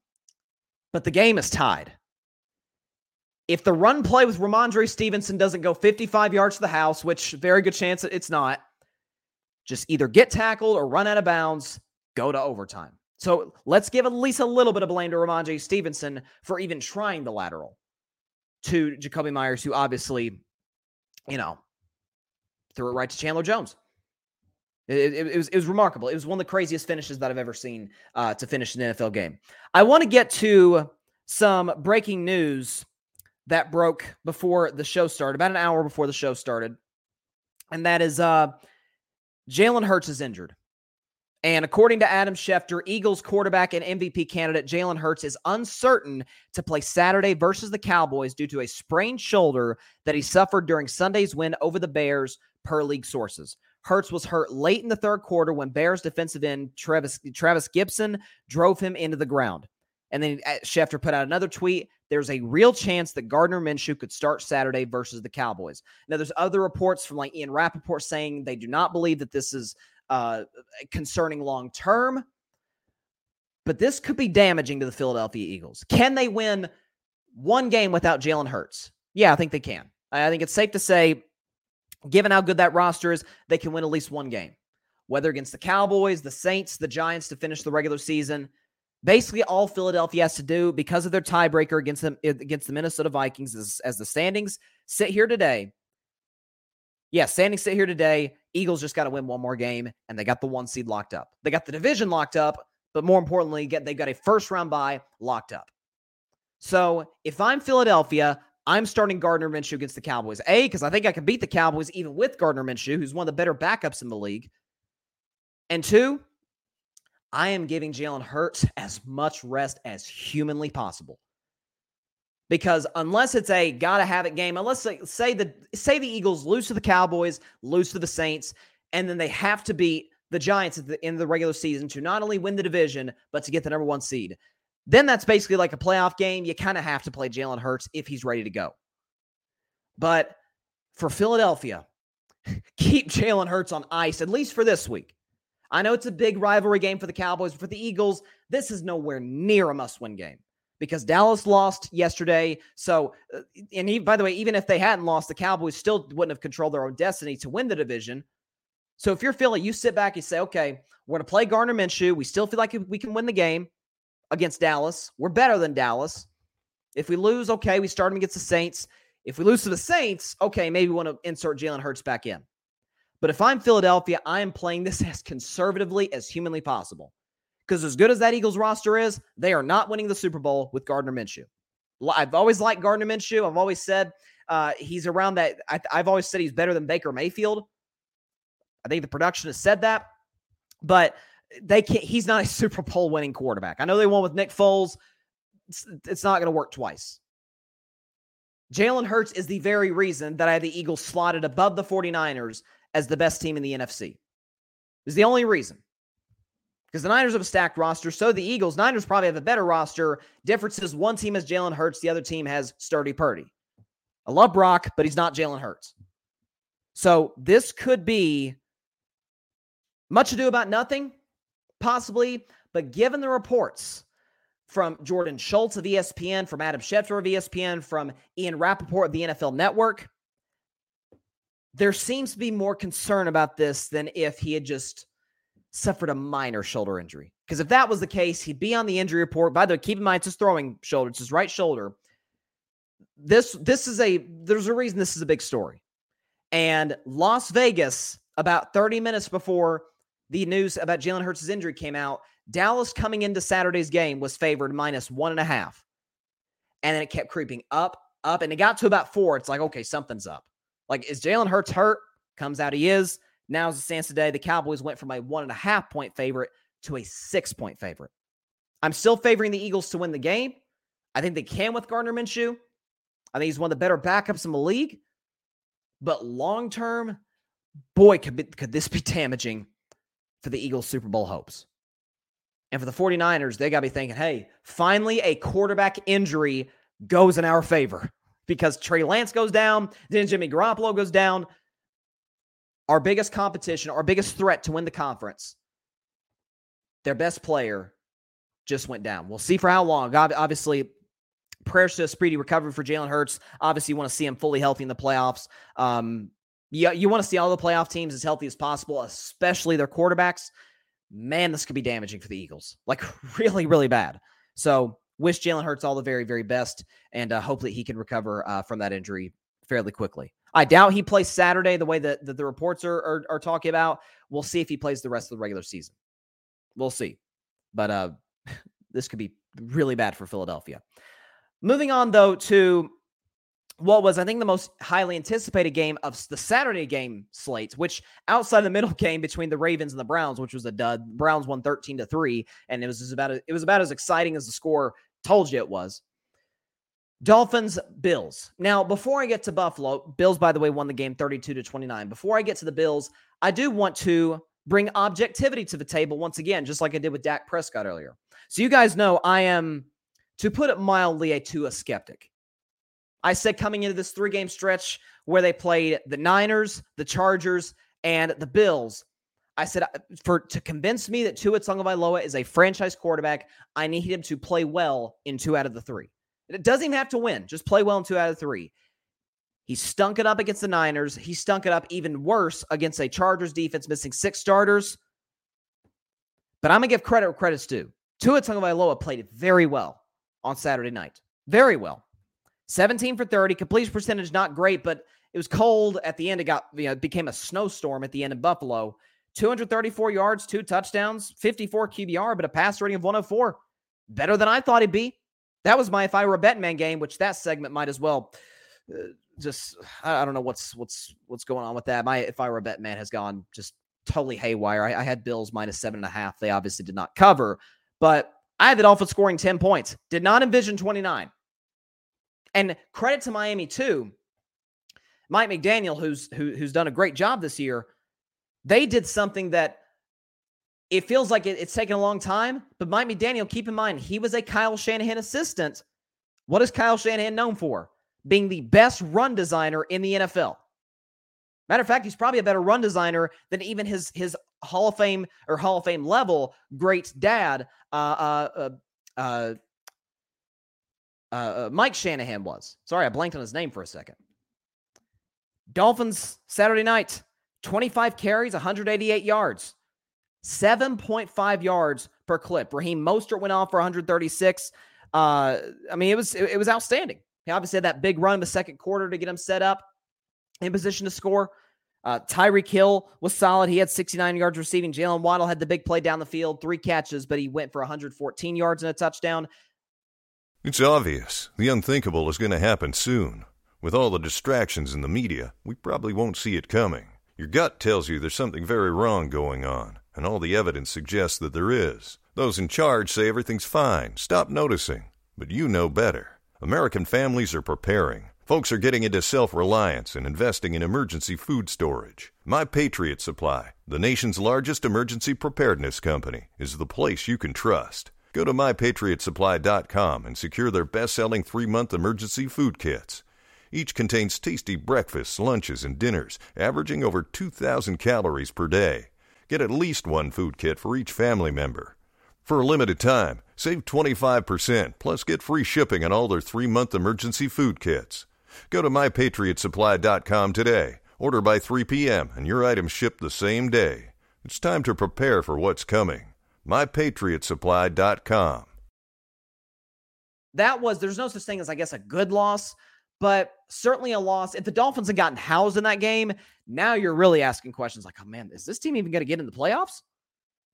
but the game is tied. If the run play with Rhamondre Stevenson doesn't go 55 yards to the house, which very good chance it's not, just either get tackled or run out of bounds, go to overtime. So let's give at least a little bit of blame to Rhamondre Stevenson for even trying the lateral to Jakobi Meyers, who obviously, you know, threw it right to Chandler Jones. It, it, it, was, it was remarkable. It was one of the craziest finishes that I've ever seen uh, to finish an NFL game. I want to get to some breaking news that broke before the show started, about an hour before the show started. And that is uh, Jalen Hurts is injured. And according to Adam Schefter, Eagles quarterback and MVP candidate Jalen Hurts is uncertain to play Saturday versus the Cowboys due to a sprained shoulder that he suffered during Sunday's win over the Bears, per league sources. Hurts was hurt late in the third quarter when Bears defensive end Trevis, Trevis Gipson drove him into the ground. And then uh, Schefter put out another tweet. There's a real chance that Gardner Minshew could start Saturday versus the Cowboys. Now, there's other reports from like Ian Rapoport saying they do not believe that this is uh, concerning long term, but this could be damaging to the Philadelphia Eagles. Can they win one game without Jalen Hurts? Yeah, I think they can. I think it's safe to say, given how good that roster is, they can win at least one game, whether against the Cowboys, the Saints, the Giants to finish the regular season. Basically, all Philadelphia has to do because of their tiebreaker against them eh, against the Minnesota Vikings as, as the standings sit here today. Yeah, standings sit here today. Eagles just got to win one more game, and they got the one seed locked up. They got the division locked up, but more importantly, get they got a first round bye locked up. So if I'm Philadelphia, I'm starting Gardner Minshew against the Cowboys. A, because I think I can beat the Cowboys even with Gardner Minshew, who's one of the better backups in the league. And two, I am giving Jalen Hurts as much rest as humanly possible. Because unless it's a gotta have it game, unless say, say the say the Eagles lose to the Cowboys, lose to the Saints, and then they have to beat the Giants at the end of the regular season to not only win the division, but to get the number one seed. Then that's basically like a playoff game. You kind of have to play Jalen Hurts if he's ready to go. But for Philadelphia, keep Jalen Hurts on ice, at least for this week. I know it's a big rivalry game for the Cowboys, but for the Eagles, this is nowhere near a must win game because Dallas lost yesterday. So, uh, and he, by the way, even if they hadn't lost, the Cowboys still wouldn't have controlled their own destiny to win the division. So if you're Philly, you sit back, you say, okay, we're going to play Gardner Minshew. We still feel like we can win the game against Dallas. We're better than Dallas. If we lose, okay, we start them against the Saints. If we lose to the Saints, okay, maybe we want to insert Jalen Hurts back in. But if I'm Philadelphia, I am playing this as conservatively as humanly possible. Because as good as that Eagles roster is, they are not winning the Super Bowl with Gardner Minshew. I've always liked Gardner Minshew. I've always said uh, he's around that. I, I've always said he's better than Baker Mayfield. I think the production has said that, but they can't. He's not a Super Bowl winning quarterback. I know they won with Nick Foles. It's, it's not going to work twice. Jalen Hurts is the very reason that I had the Eagles slotted above the 49ers as the best team in the NFC. Is the only reason. Because the Niners have a stacked roster, so the Eagles. Niners probably have a better roster. Difference is one team has Jalen Hurts, the other team has Sturdy Purdy. I love Brock, but he's not Jalen Hurts. So this could be much ado about nothing, possibly, but given the reports from Jordan Schultz of ESPN, from Adam Schefter of ESPN, from Ian Rapoport of the NFL Network, there seems to be more concern about this than if he had just suffered a minor shoulder injury. Because if that was the case, he'd be on the injury report. By the way, keep in mind it's his throwing shoulder, it's his right shoulder. This this is a there's a reason this is a big story. And Las Vegas, about 30 minutes before the news about Jalen Hurts' injury came out, Dallas coming into Saturday's game was favored minus one and a half. And then it kept creeping up, up, and it got to about four. It's like, okay, something's up. Like, is Jalen Hurts hurt? Comes out he is. Now, as it stands today, the Cowboys went from a one and a half point favorite to a six point favorite. I'm still favoring the Eagles to win the game. I think they can with Gardner Minshew. I think he's one of the better backups in the league. But long term, boy, could, be, could this be damaging for the Eagles' Super Bowl hopes. And for the 49ers, they got to be thinking, hey, finally a quarterback injury goes in our favor because Trey Lance goes down, then Jimmy Garoppolo goes down. Our biggest competition, our biggest threat to win the conference, their best player just went down. We'll see for how long. Obviously, prayers to a speedy recovery for Jalen Hurts. Obviously, you want to see him fully healthy in the playoffs. Um, you, you want to see all the playoff teams as healthy as possible, especially their quarterbacks. Man, this could be damaging for the Eagles. Like, really, really bad. So, wish Jalen Hurts all the very, very best, and uh, hopefully he can recover uh, from that injury fairly quickly. I doubt he plays Saturday the way that, that the reports are, are, are talking about. We'll see if he plays the rest of the regular season. We'll see. But uh, this could be really bad for Philadelphia. Moving on, though, to what was, I think, the most highly anticipated game of the Saturday game slates, which outside the middle game between the Ravens and the Browns, which was a dud, Browns won 13 to 3, and it was about it was about as exciting as the score told you it was. Dolphins, Bills. Now, before I get to Buffalo, Bills, by the way, won the game 32 to 29. Before I get to the Bills, I do want to bring objectivity to the table once again, just like I did with Dak Prescott earlier. So you guys know I am, to put it mildly, a Tua skeptic. I said coming into this three game stretch where they played the Niners, the Chargers, and the Bills, I said uh, for to convince me that Tua Tagovailoa is a franchise quarterback, I need him to play well in two out of the three. It doesn't even have to win. Just play well in two out of three. He stunk it up against the Niners. He stunk it up even worse against a Chargers defense missing six starters. But I'm gonna give credit where credit's due. Tua Tagovailoa played very well on Saturday night. Very well. 17 for 30. Completion percentage not great, but it was cold at the end. It got you know, became a snowstorm at the end of Buffalo. 234 yards, two touchdowns, 54 QBR, but a pass rating of 104. Better than I thought he'd be. That was my if I were a bet man game, which that segment might as well uh, just I, I, don't know what's what's what's going on with that. My if I were a bet man has gone just totally haywire. I, I had Bills minus seven and a half. They obviously did not cover, but I had the Dolphins scoring 10 points. Did not envision 29. And credit to Miami too. Mike McDaniel, who's who, who's done a great job this year, they did something that it feels like it, it's taken a long time, but Mike McDaniel, keep in mind, he was a Kyle Shanahan assistant. What is Kyle Shanahan known for? Being the best run designer in the NFL. Matter of fact, he's probably a better run designer than even his his Hall of Fame or Hall of Fame level great dad, uh, uh, uh, uh, uh Mike Shanahan was. Sorry, I blanked on his name for a second. Dolphins Saturday night, 25 carries, 188 yards, 7.5 yards per clip. Raheem Mostert went off for 136. Uh, I mean, it was it, it was outstanding. He obviously had that big run in the second quarter to get him set up in position to score. Uh, Tyreek Hill was solid. He had 69 yards receiving. Jaylen Waddle had the big play down the field, three catches, but he went for 114 yards and a touchdown. It's obvious. The unthinkable is going to happen soon. With all the distractions in the media, we probably won't see it coming. Your gut tells you there's something very wrong going on, and all the evidence suggests that there is. Those in charge say everything's fine. Stop noticing. But you know better. American families are preparing. Folks are getting into self reliance and investing in emergency food storage. My Patriot Supply, the nation's largest emergency preparedness company, is the place you can trust. Go to mypatriotsupply.com and secure their best selling three month emergency food kits. Each contains tasty breakfasts, lunches, and dinners, averaging over 2,000 calories per day. Get at least one food kit for each family member. For a limited time, save 25% plus get free shipping on all their three month emergency food kits. Go to mypatriotsupply.com today. Order by 3 p.m. and your items ship the same day. It's time to prepare for what's coming. mypatriotsupply.com. That was there's no such thing as I guess a good loss, but certainly a loss. If the Dolphins had gotten housed in that game, now you're really asking questions like, "Oh man, is this team even going to get in the playoffs?"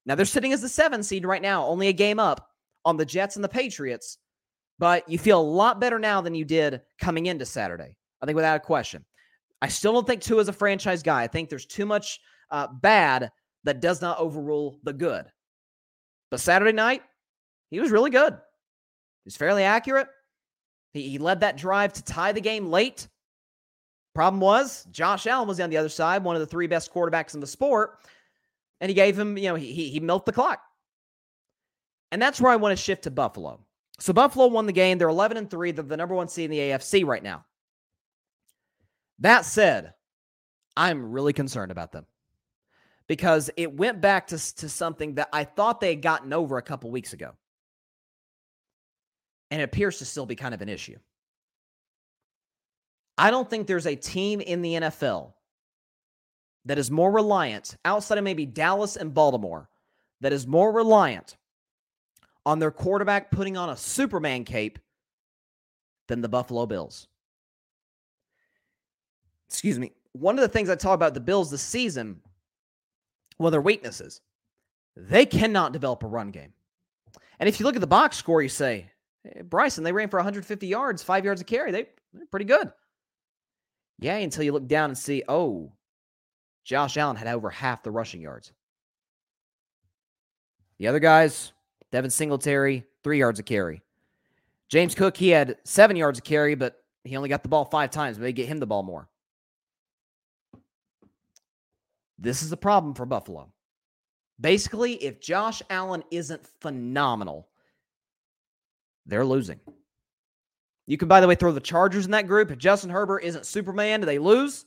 Now they're sitting as the 7 seed right now, only a game up on the Jets and the Patriots but you feel a lot better now than you did coming into Saturday. I think without a question. I still don't think Tua is a franchise guy. I think there's too much uh, bad that does not overrule the good. But Saturday night, he was really good. He's fairly accurate. He, he led that drive to tie the game late. Problem was, Josh Allen was on the other side, one of the three best quarterbacks in the sport, and he gave him, you know, he, he milked the clock. And that's where I want to shift to Buffalo. So Buffalo won the game. They're 11 and 3. They're the number one seed in the AFC right now. That said, I'm really concerned about them because it went back to, to something that I thought they had gotten over a couple weeks ago. And it appears to still be kind of an issue. I don't think there's a team in the NFL that is more reliant, outside of maybe Dallas and Baltimore, that is more reliant on their quarterback putting on a Superman cape than the Buffalo Bills. Excuse me. One of the things I talk about the Bills this season, well, their weaknesses, they cannot develop a run game. And if you look at the box score, you say, Eh, Bryson, they ran for 150 yards, five yards a carry. They, they're pretty good. Yeah, until you look down and see, oh, Josh Allen had over half the rushing yards. The other guys, Devin Singletary, three yards of carry. James Cook, he had seven yards of carry, but he only got the ball five times. But they get him the ball more. This is a problem for Buffalo. Basically, if Josh Allen isn't phenomenal, they're losing. You can, by the way, throw the Chargers in that group. If Justin Herbert isn't Superman, do they lose?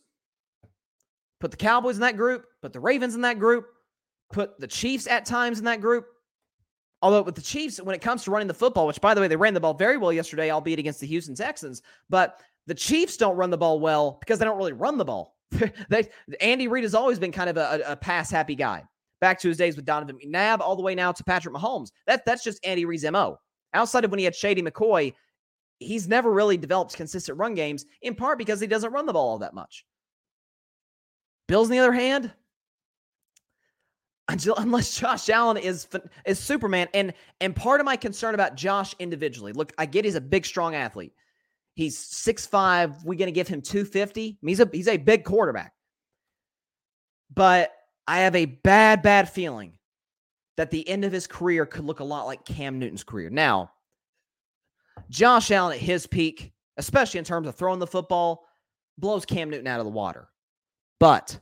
Put the Cowboys in that group. Put the Ravens in that group. Put the Chiefs at times in that group. Although with the Chiefs, when it comes to running the football, which by the way, they ran the ball very well yesterday, albeit against the Houston Texans, but the Chiefs don't run the ball well because they don't really run the ball. they, Andy Reid has always been kind of a, a pass happy guy. Back to his days with Donovan McNabb, all the way now to Patrick Mahomes. That that's just Andy Reid's mo. Outside of when he had Shady McCoy, he's never really developed consistent run games. In part because he doesn't run the ball all that much. Bills, on the other hand, unless Josh Allen is is Superman. And and part of my concern about Josh individually, look, I get he's a big, strong athlete. He's 6'5. We're gonna give him 250. He's a he's a big quarterback. But I have a bad, bad feeling that the end of his career could look a lot like Cam Newton's career. Now, Josh Allen at his peak, especially in terms of throwing the football, blows Cam Newton out of the water. But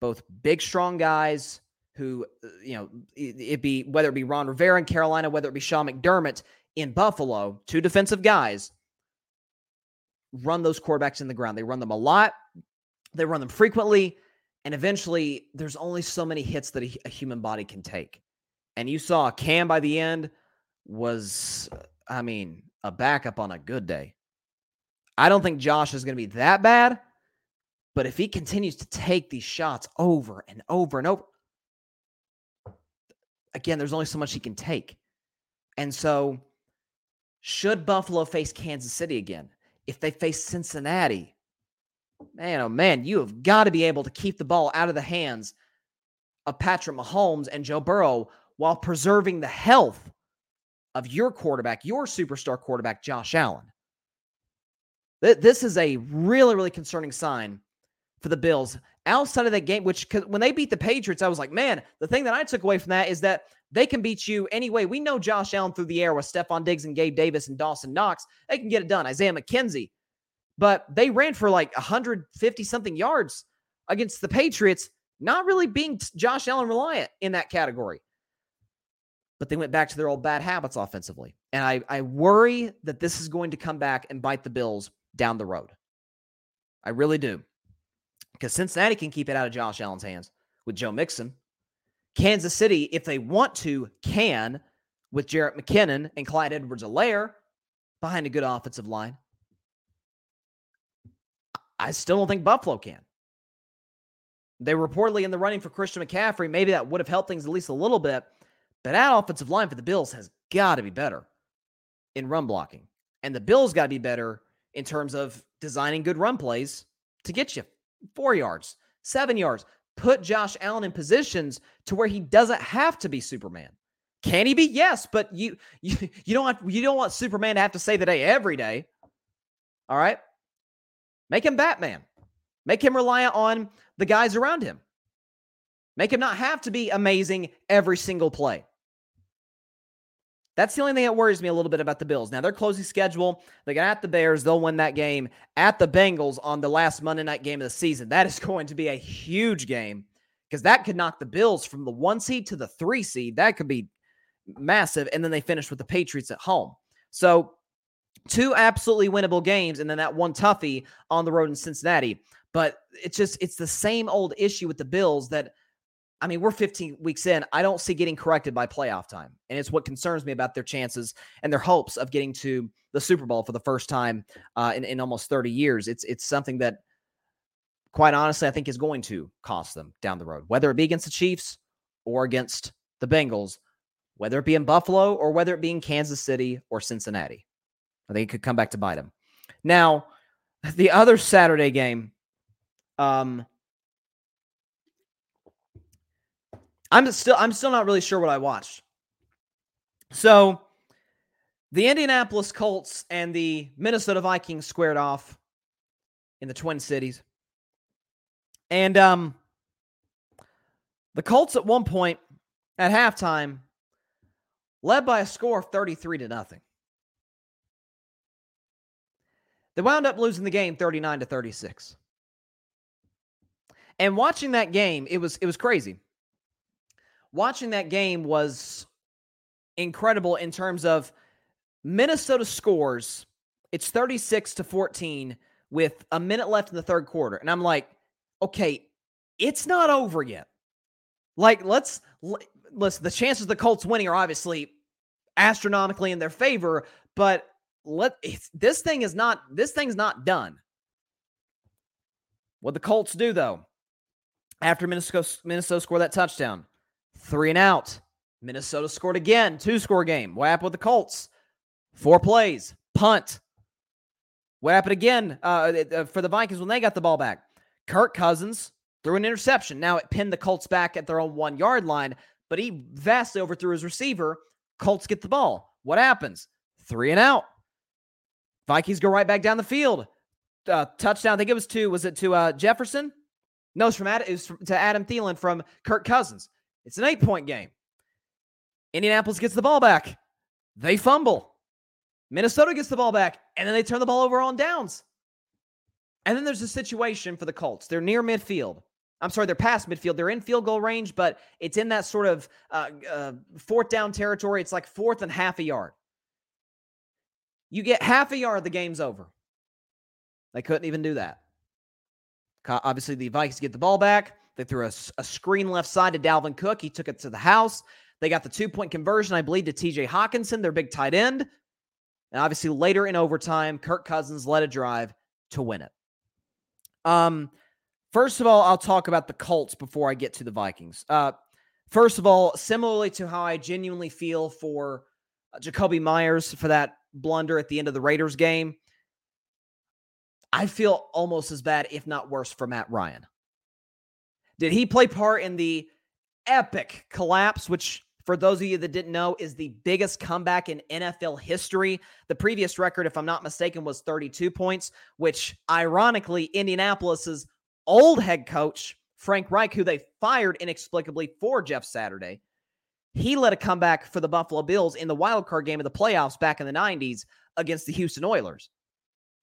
both big, strong guys who, you know, it be whether it be Ron Rivera in Carolina, whether it be Sean McDermott in Buffalo, two defensive guys run those quarterbacks in the ground. They run them a lot, they run them frequently, and eventually there's only so many hits that a, a human body can take. And you saw Cam by the end was, I mean, a backup on a good day. I don't think Josh is going to be that bad, But if he continues to take these shots over and over and over, again, there's only so much he can take. And so, should Buffalo face Kansas City again? If they face Cincinnati, man, oh man, you have got to be able to keep the ball out of the hands of Patrick Mahomes and Joe Burrow while preserving the health of your quarterback, your superstar quarterback, Josh Allen. This is a really, really concerning sign for the Bills outside of that game, which when they beat the Patriots, I was like, man, the thing that I took away from that is that they can beat you anyway. We know Josh Allen through the air with Stefon Diggs and Gabe Davis and Dawson Knox. They can get it done. Isaiah McKenzie. But they ran for like 150 something yards against the Patriots, not really being Josh Allen reliant in that category. But they went back to their old bad habits offensively. And I, I worry that this is going to come back and bite the Bills down the road. I really do. Because Cincinnati can keep it out of Josh Allen's hands with Joe Mixon. Kansas City, if they want to, can with Jerick McKinnon and Clyde Edwards Helaire behind a good offensive line. I still don't think Buffalo can. They were reportedly in the running for Christian McCaffrey. Maybe that would have helped things at least a little bit. But that offensive line for the Bills has got to be better in run blocking. And the Bills got to be better in terms of designing good run plays to get you four yards, seven yards. Put Josh Allen in positions to where he doesn't have to be Superman. Can he be? Yes, but you you, you don't want you don't want Superman to have to say the day every day. All right. Make him Batman. Make him rely on the guys around him. Make him not have to be amazing every single play. That's the only thing that worries me a little bit about the Bills. Now, their closing schedule, they got at the Bears. They'll win that game at the Bengals on the last Monday night game of the season. That is going to be a huge game because that could knock the Bills from the one seed to the three seed. That could be massive. And then they finish with the Patriots at home. So, two absolutely winnable games, and then that one toughie on the road in Cincinnati. But it's just, it's the same old issue with the Bills that I mean, we're 15 weeks in. I don't see getting corrected by playoff time. And it's what concerns me about their chances and their hopes of getting to the Super Bowl for the first time uh, in, in almost 30 years. It's it's something that, quite honestly, I think is going to cost them down the road, whether it be against the Chiefs or against the Bengals, whether it be in Buffalo or whether it be in Kansas City or Cincinnati. I think it could come back to bite them. Now, the other Saturday game, um, I'm still I'm still not really sure what I watched. So the Indianapolis Colts and the Minnesota Vikings squared off in the Twin Cities. And um the Colts at one point at halftime led by a score of 33 to nothing. They wound up losing the game 39 to 36. And watching that game, it was it was crazy watching that game was incredible in terms of Minnesota scores. It's 36 to 14 with a minute left in the third quarter. And I'm like, okay, it's not over yet. Like, let's listen, the chances the Colts winning are obviously astronomically in their favor, but let this thing is not this thing's not done. What the Colts do though, after Minnesota Minnesota score that touchdown, Three and out. Minnesota scored again. Two score game. What happened with the Colts? Four plays. Punt. What happened again uh, uh, for the Vikings when they got the ball back? Kirk Cousins threw an interception. Now it pinned the Colts back at their own one yard line, but he vastly overthrew his receiver. Colts get the ball. What happens? Three and out. Vikings go right back down the field. Uh, touchdown. I think it was two. Was it to uh, Jefferson? No, it's from Ad- it was from, to Adam Thielen from Kirk Cousins. It's an eight point game. Indianapolis gets the ball back. They fumble. Minnesota gets the ball back, and then they turn the ball over on downs. And then there's a situation for the Colts. They're near midfield. I'm sorry, they're past midfield. They're in field goal range, but it's in that sort of uh, uh, fourth down territory. It's like fourth and half a yard. You get half a yard, the game's over. They couldn't even do that. Obviously, the Vikings get the ball back. They threw a, a screen left side to Dalvin Cook. He took it to the house. They got the two point conversion, I believe, to TJ Hockenson, their big tight end. And obviously, later in overtime, Kirk Cousins led a drive to win it. Um, First of all, I'll talk about the Colts before I get to the Vikings. Uh, first of all, similarly to how I genuinely feel for uh, Jakobi Meyers for that blunder at the end of the Raiders game, I feel almost as bad, if not worse, for Matt Ryan. Did he play part in the epic collapse, which for those of you that didn't know, is the biggest comeback in NFL history. The previous record, if I'm not mistaken, was 32 points, which ironically, Indianapolis's old head coach, Frank Reich, who they fired inexplicably for Jeff Saturday, he led a comeback for the Buffalo Bills in the wild card game of the playoffs back in the 90s against the Houston Oilers.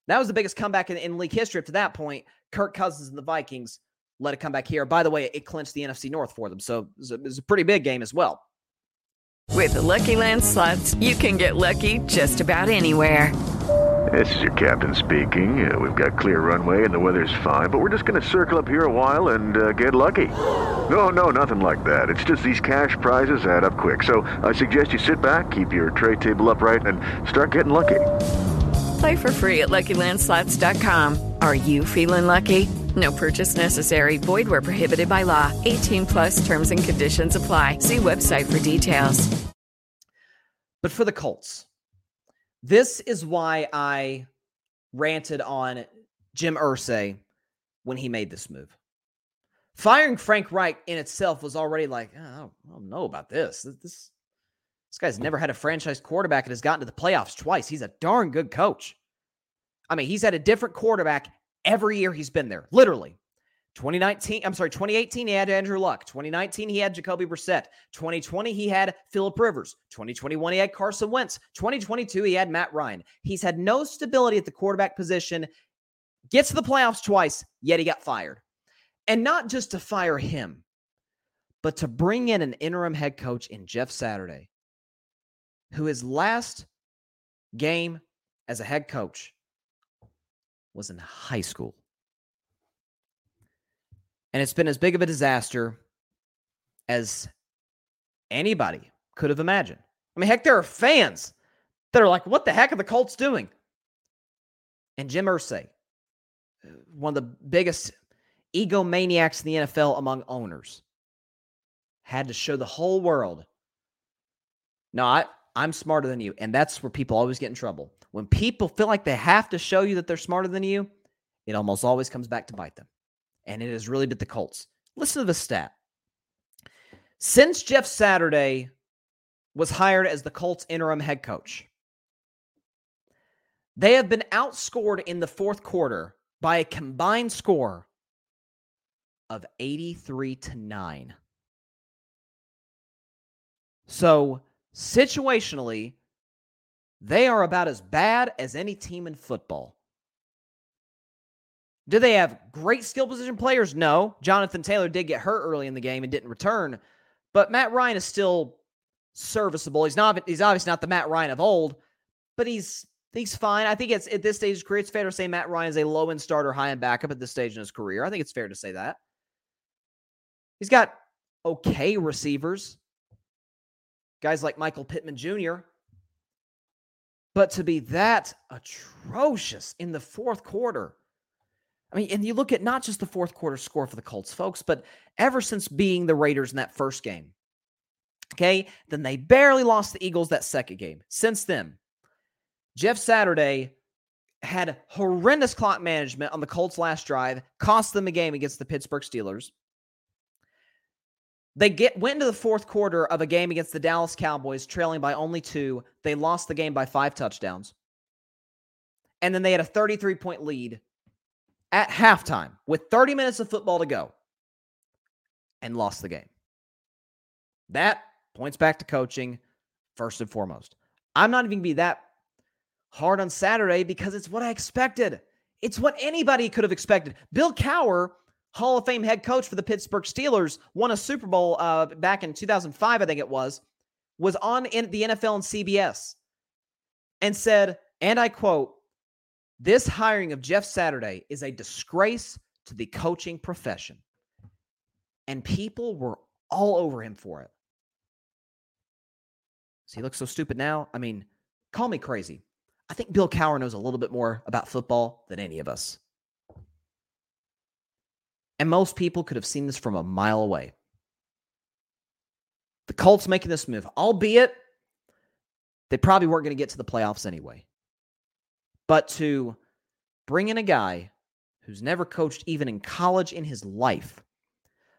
That was the biggest comeback in, in league history up to that point. Kirk Cousins and the Vikings led come back here. By the way, it clinched the NFC North for them. So it was a, it was a pretty big game as well. With the Lucky Land slots, you can get lucky just about anywhere. This is your captain speaking. Uh, we've got clear runway and the weather's fine, but we're just going to circle up here a while and uh, get lucky. No, no, nothing like that. It's just these cash prizes add up quick. So I suggest you sit back, keep your tray table upright, and start getting lucky. Play for free at LuckyLandSlots.com. Are you feeling lucky? No purchase necessary. Void where prohibited by law. 18 plus terms and conditions apply. See website for details. But for the Colts, this is why I ranted on Jim Irsay when he made this move. Firing Frank Reich in itself was already like, oh, I, don't, I don't know about. This, this. this guy's never had a franchise quarterback and has gotten to the playoffs twice. He's a darn good coach. I mean, he's had a different quarterback every year he's been there, literally. 2019, I'm sorry, 2018, he had Andrew Luck. 2019, he had Jacoby Brissett. 2020, he had Philip Rivers. 2021, he had Carson Wentz. 2022, he had Matt Ryan. He's had no stability at the quarterback position, gets to the playoffs twice, yet he got fired. And not just to fire him, but to bring in an interim head coach in Jeff Saturday, who his last game as a head coach was in high school. And it's been as big of a disaster as anybody could have imagined. I mean, heck, there are fans that are like, what the heck are the Colts doing? And Jim Irsay, uh, one of the biggest egomaniacs in the NFL among owners, had to show the whole world no, I, I'm smarter than you. And that's where people always get in trouble. When people feel like they have to show you that they're smarter than you, it almost always comes back to bite them. And it has really bit the Colts. Listen to the stat. Since Jeff Saturday was hired as the Colts interim head coach, they have been outscored in the fourth quarter by a combined score of 83 to 9. So, situationally, they are about as bad as any team in football. Do they have great skill position players? No. Jonathan Taylor did get hurt early in the game and didn't return, but Matt Ryan is still serviceable. He's not he's obviously not the Matt Ryan of old, but he's he's fine. I think it's at this stage of his career, it's fair to say Matt Ryan is a low end starter, high end backup at this stage in his career. I think it's fair to say that. He's got okay receivers. Guys like Michael Pittman Jr. But to be that atrocious in the fourth quarter, I mean, and you look at not just the fourth quarter score for the Colts, folks, but ever since being the Raiders in that first game, okay, then they barely lost the Eagles that second game. Since then, Jeff Saturday had horrendous clock management on the Colts' last drive, cost them a game against the Pittsburgh Steelers. They get went into the fourth quarter of a game against the Dallas Cowboys, trailing by only two. They lost the game by five touchdowns. And then they had a 33 point lead at halftime with 30 minutes of football to go and lost the game. That points back to coaching first and foremost. I'm not even going to be that hard on Saturday because it's what I expected. It's what anybody could have expected. Bill Cowher Hall of Fame head coach for the Pittsburgh Steelers, won a Super Bowl uh, back in 2005, I think it was, was on in the NFL and CBS and said, and I quote, this hiring of Jeff Saturday is a disgrace to the coaching profession. And people were all over him for it. Does he look so stupid now? I mean, call me crazy. I think Bill Cowher knows a little bit more about football than any of us. And most people could have seen this from a mile away. The Colts making this move, albeit they probably weren't going to get to the playoffs anyway. But to bring in a guy who's never coached even in college in his life,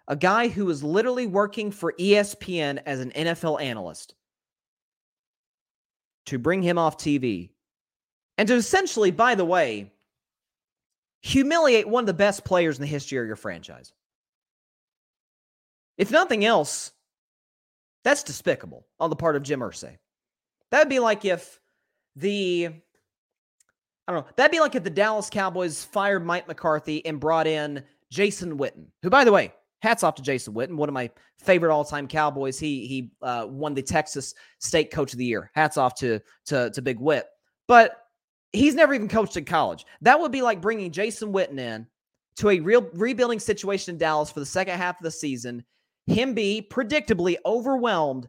a guy who is literally working for ESPN as an NFL analyst, to bring him off TV and to essentially, by the way, humiliate one of the best players in the history of your franchise. If nothing else, that's despicable on the part of Jim Irsay. That'd be like if the I don't know. That'd be like if the Dallas Cowboys fired Mike McCarthy and brought in Jason Witten, who, by the way, hats off to Jason Witten, one of my favorite all-time Cowboys. He he uh, won the Texas State Coach of the Year. Hats off to to to Big Whit. But he's never even coached in college. That would be like bringing Jason Witten in to a real rebuilding situation in Dallas for the second half of the season. Him be predictably overwhelmed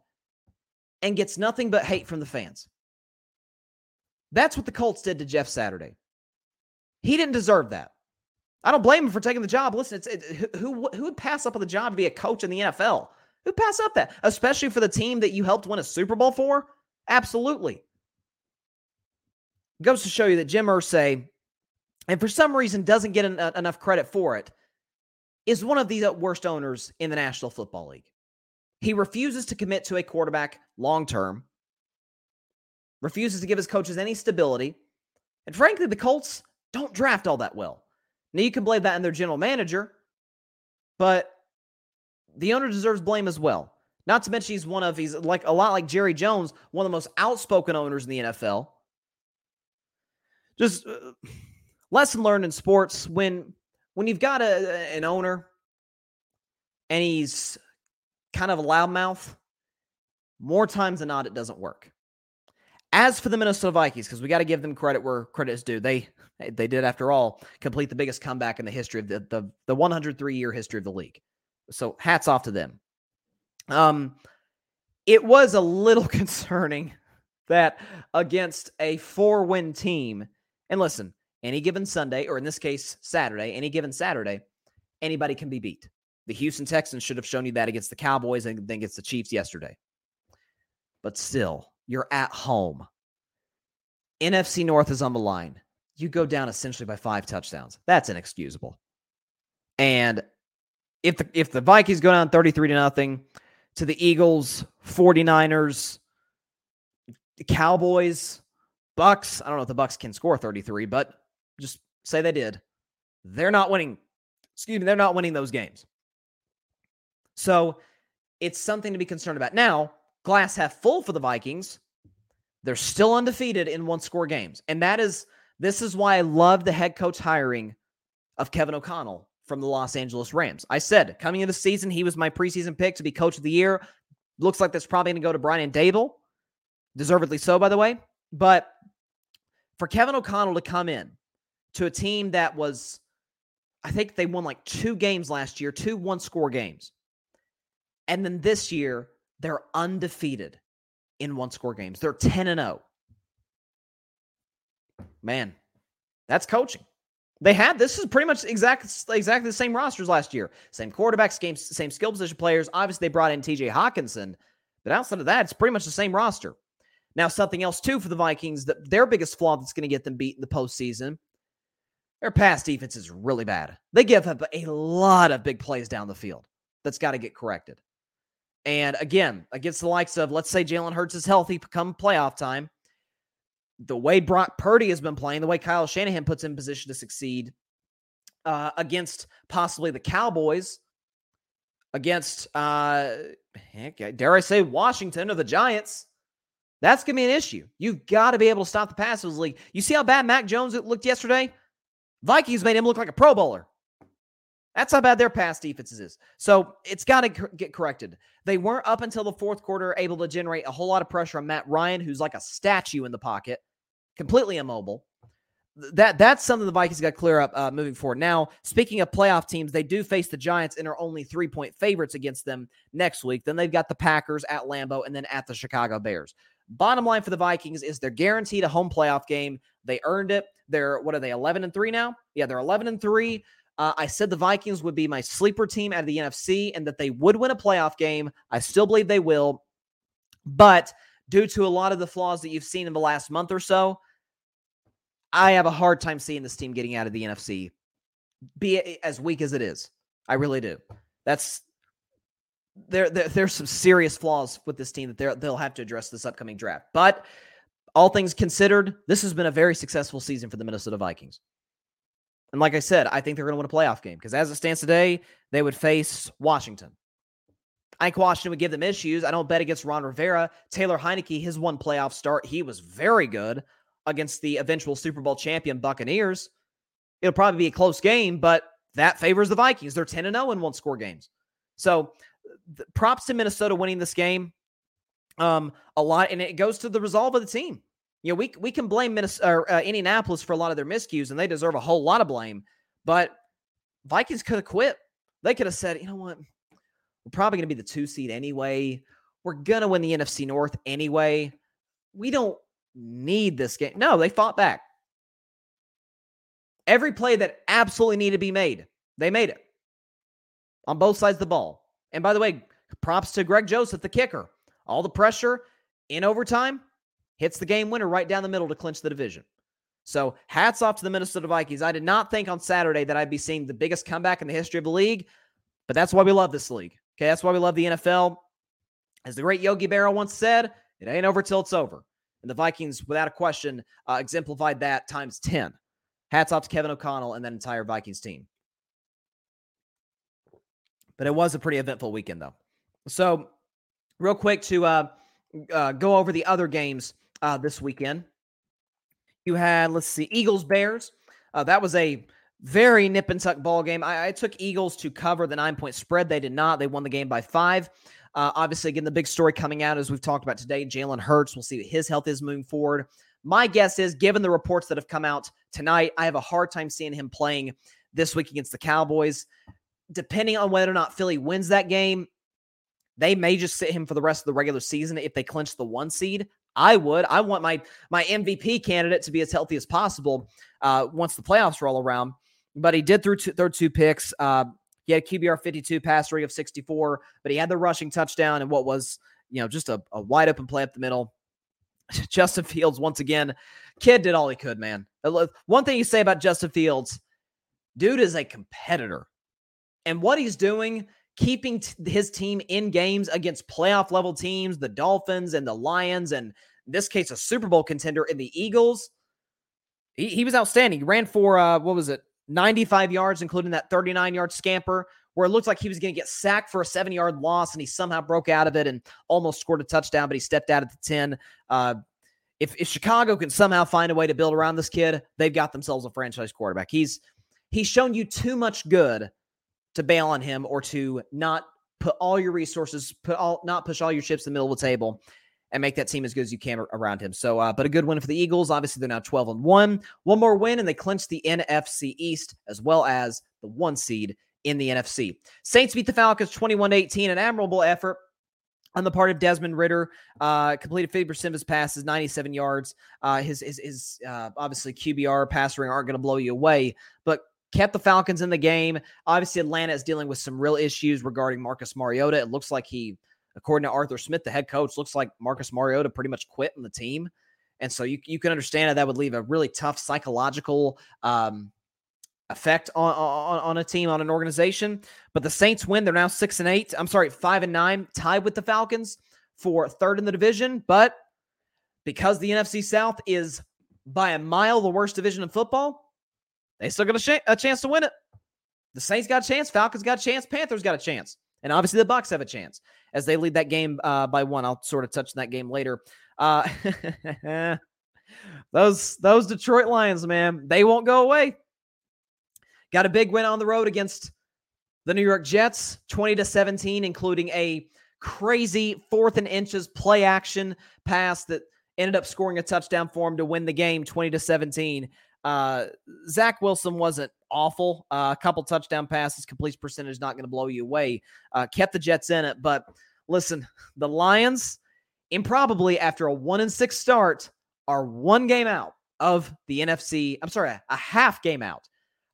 and gets nothing but hate from the fans. That's what the Colts did to Jeff Saturday. He didn't deserve that. I don't blame him for taking the job. Listen, it's it, who who would pass up on the job to be a coach in the NFL? Who pass up that, especially for the team that you helped win a Super Bowl for? Absolutely. Goes to show you that Jim Irsay, and for some reason doesn't get an, uh, enough credit for it, is one of the worst owners in the National Football League. He refuses to commit to a quarterback long term, refuses to give his coaches any stability. And frankly, the Colts don't draft all that well. Now, you can blame that on their general manager, but the owner deserves blame as well. Not to mention, he's one of, he's like a lot like Jerry Jones, one of the most outspoken owners in the NFL. Just uh, lesson learned in sports when when you've got a, an owner and he's kind of a loudmouth, more times than not, it doesn't work. As for the Minnesota Vikings, because we got to give them credit where credit is due, they they did, after all, complete the biggest comeback in the history of the the, the 103 year history of the league. So hats off to them. Um, it was a little concerning that against a four win team, and listen, any given Sunday, or in this case, Saturday, any given Saturday, anybody can be beat. The Houston Texans should have shown you that against the Cowboys and then against the Chiefs yesterday. But still, you're at home. NFC North is on the line. You go down essentially by five touchdowns. That's inexcusable. And if the if the Vikings go down 33 to nothing to the Eagles, 49ers, the Cowboys, Bucks, I don't know if the Bucks can score 33, but just say they did. They're not winning. Excuse me, they're not winning those games. So it's something to be concerned about. Now, glass half full for the Vikings. They're still undefeated in one score games. And that is, this is why I love the head coach hiring of Kevin O'Connell from the Los Angeles Rams. I said coming into the season, he was my preseason pick to be coach of the year. Looks like that's probably going to go to Brian Daboll. Deservedly so, by the way. But for Kevin O'Connell to come in to a team that was, I think they won like two games last year, two one score games. And then this year, they're undefeated in one score games. They're 10 and 0. Man, that's coaching. They had this is pretty much exactly exactly the same rosters last year. Same quarterbacks, same skill position players. Obviously, they brought in TJ Hockenson, but outside of that, it's pretty much the same roster. Now, something else too for the Vikings, that their biggest flaw that's going to get them beat in the postseason, their pass defense is really bad. They give up a lot of big plays down the field. That's got to get corrected. And again, against the likes of, let's say Jalen Hurts is healthy come playoff time, the way Brock Purdy has been playing, the way Kyle Shanahan puts in position to succeed uh, against possibly the Cowboys, against, uh, dare I say, Washington or the Giants, that's going to be an issue. You've got to be able to stop the passes league. You see how bad Mac Jones looked yesterday? Vikings made him look like a Pro Bowler. That's how bad their pass defenses is. So it's got to get corrected. They weren't up until the fourth quarter able to generate a whole lot of pressure on Matt Ryan, who's like a statue in the pocket, completely immobile. That that's something the Vikings got to clear up uh, moving forward. Now, speaking of playoff teams, they do face the Giants and are only three point favorites against them next week. Then they've got the Packers at Lambeau and then at the Chicago Bears. Bottom line for the Vikings is they're guaranteed a home playoff game. They earned it. They're what are they 11 and 3 now? Yeah, they're 11 and 3. Uh, I said the Vikings would be my sleeper team out of the NFC and that they would win a playoff game. I still believe they will. But due to a lot of the flaws that you've seen in the last month or so, I have a hard time seeing this team getting out of the NFC, be as weak as it is. I really do. That's there, there there's some serious flaws with this team that they they'll have to address this upcoming draft. But all things considered, this has been a very successful season for the Minnesota Vikings. And like I said, I think they're going to win a playoff game because as it stands today, they would face Washington. I think Washington would give them issues. I don't bet against Ron Rivera. Taylor Heinicke, his one playoff start, he was very good against the eventual Super Bowl champion Buccaneers. It'll probably be a close game, but that favors the Vikings. They're 10 0 in one score games. So props to Minnesota winning this game. Um, a lot, and it goes to the resolve of the team. You know, we we can blame Minnesota or uh, Indianapolis for a lot of their miscues, and they deserve a whole lot of blame. But Vikings could have quit. They could have said, you know what, we're probably going to be the two seed anyway. We're going to win the NFC North anyway. We don't need this game. No, they fought back. Every play that absolutely needed to be made, they made it on both sides of the ball. And by the way, props to Greg Joseph, the kicker. All the pressure in overtime hits the game winner right down the middle to clinch the division. So, hats off to the Minnesota Vikings. I did not think on Saturday that I'd be seeing the biggest comeback in the history of the league, but that's why we love this league. Okay, that's why we love the NFL. As the great Yogi Berra once said, it ain't over till it's over. And the Vikings, without a question, uh, exemplified that times 10. Hats off to Kevin O'Connell and that entire Vikings team. But it was a pretty eventful weekend, though. So, real quick to uh, uh, go over the other games uh, this weekend. You had, let's see, Eagles Bears. Uh, that was a very nip and tuck ball game. I, I, took Eagles to cover the nine point spread. They did not. They won the game by five. Uh, obviously, again, the big story coming out as we've talked about today, Jalen Hurts. We'll see what his health is moving forward. My guess is, given the reports that have come out tonight, I have a hard time seeing him playing this week against the Cowboys. Depending on whether or not Philly wins that game, they may just sit him for the rest of the regular season if they clinch the one seed. I would. I want my my MVP candidate to be as healthy as possible uh, once the playoffs roll around. But he did through two, throw two picks. Uh, he had QBR 52, pass rate of 64, but he had the rushing touchdown and what was you know just a, a wide open play up the middle. Justin Fields once again, kid did all he could. Man, one thing you say about Justin Fields, dude is a competitor, and what he's doing keeping t- his team in games against playoff level teams, the Dolphins and the Lions, and this case, a Super Bowl contender in the Eagles. He, he was outstanding. He ran for, uh, what was it, 95 yards, including that 39 yard scamper, where it looked like he was going to get sacked for a seven yard loss, and he somehow broke out of it and almost scored a touchdown, but he stepped out at the 10. Uh, if, if Chicago can somehow find a way to build around this kid, they've got themselves a franchise quarterback. He's he's shown you too much good to bail on him or to not put all your resources, put all not push all your chips in the middle of the table and make that team as good as you can around him. So, uh, but a good win for the Eagles. Obviously, they're now 12 and 1. One more win, and they clinch the NFC East as well as the one seed in the NFC. Saints beat the Falcons 21 18, an admirable effort on the part of Desmond Ridder, Uh, completed 50% of his passes, 97 yards. Uh, his, his, his uh, obviously QBR pass ring aren't going to blow you away, but kept the Falcons in the game. Obviously, Atlanta is dealing with some real issues regarding Marcus Mariota. It looks like he, according to Arthur Smith, the head coach, looks like Marcus Mariota pretty much quit on the team. And so you, you can understand that that would leave a really tough psychological um, effect on, on, on a team, on an organization. But the Saints win. They're now six and eight. I'm sorry, five and nine, tied with the Falcons for third in the division. But because the NFC South is by a mile the worst division in football, they still got a, sh- a chance to win it. The Saints got a chance. Falcons got a chance. Panthers got a chance. And obviously the Bucks have a chance as they lead that game uh, by one. I'll sort of touch on that game later. Uh, those those Detroit Lions, man, they won't go away. Got a big win on the road against the New York Jets, 20 to 17, including a crazy fourth and inches play action pass that ended up scoring a touchdown for him to win the game 20 to 17. Uh, Zach Wilson wasn't awful. Uh, a couple touchdown passes, complete percentage not going to blow you away. Uh, kept the Jets in it, but listen, the Lions, improbably after a one and six start, are one game out of the NFC. I'm sorry, a half game out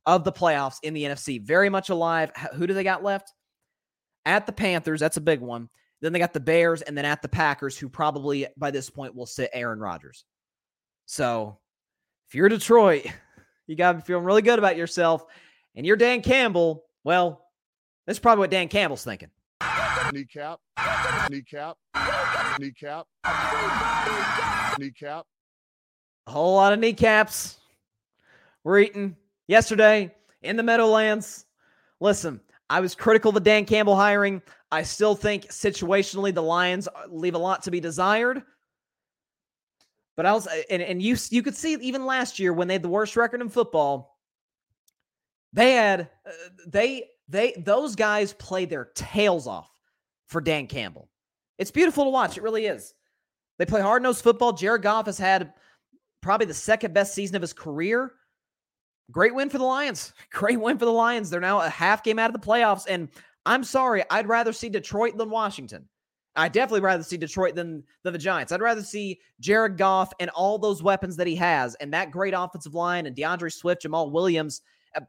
of the playoffs in the NFC. Very much alive. Who do they got left? At the Panthers, that's a big one. Then they got the Bears, and then at the Packers, who probably by this point will sit Aaron Rodgers. So if you're Detroit, you got to be feeling really good about yourself. And you're Dan Campbell. Well, that's probably what Dan Campbell's thinking. Kneecap, kneecap, kneecap, kneecap. A whole lot of kneecaps. We're eating yesterday in the Meadowlands. Listen, I was critical of the Dan Campbell hiring. I still think situationally the Lions leave a lot to be desired. But I was, and, and you you could see even last year when they had the worst record in football, they had uh, they they those guys played their tails off for Dan Campbell. It's beautiful to watch. It really is. They play hard nosed football. Jared Goff has had probably the second best season of his career. Great win for the Lions. Great win for the Lions. They're now a half game out of the playoffs. And I'm sorry, I'd rather see Detroit than Washington. I definitely rather see Detroit than, than the Giants. I'd rather see Jared Goff and all those weapons that he has and that great offensive line and D'Andre Swift, Jamaal Williams, uh,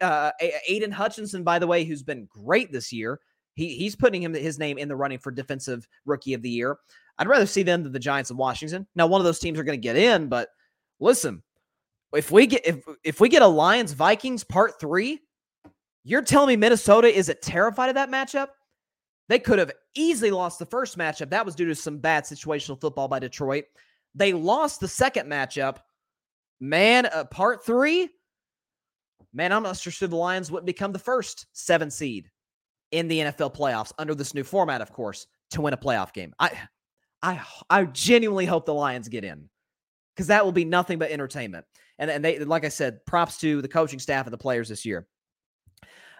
uh Aidan Hutchinson, by the way, who's been great this year. He, he's putting him his name in the running for defensive rookie of the year. I'd rather see them than the Giants of Washington. Now, one of those teams are going to get in, but listen, if we get if if we get a Lions Vikings part three, you're telling me Minnesota isn't terrified of that matchup? They could have easily lost the first matchup. That was due to some bad situational football by Detroit. They lost the second matchup. Man, uh, part three. Man, I'm not sure the Lions wouldn't become the first seven seed in the NFL playoffs under this new format, of course, to win a playoff game. I, I, I genuinely hope the Lions get in because that will be nothing but entertainment. And, and they, like I said, props to the coaching staff and the players this year.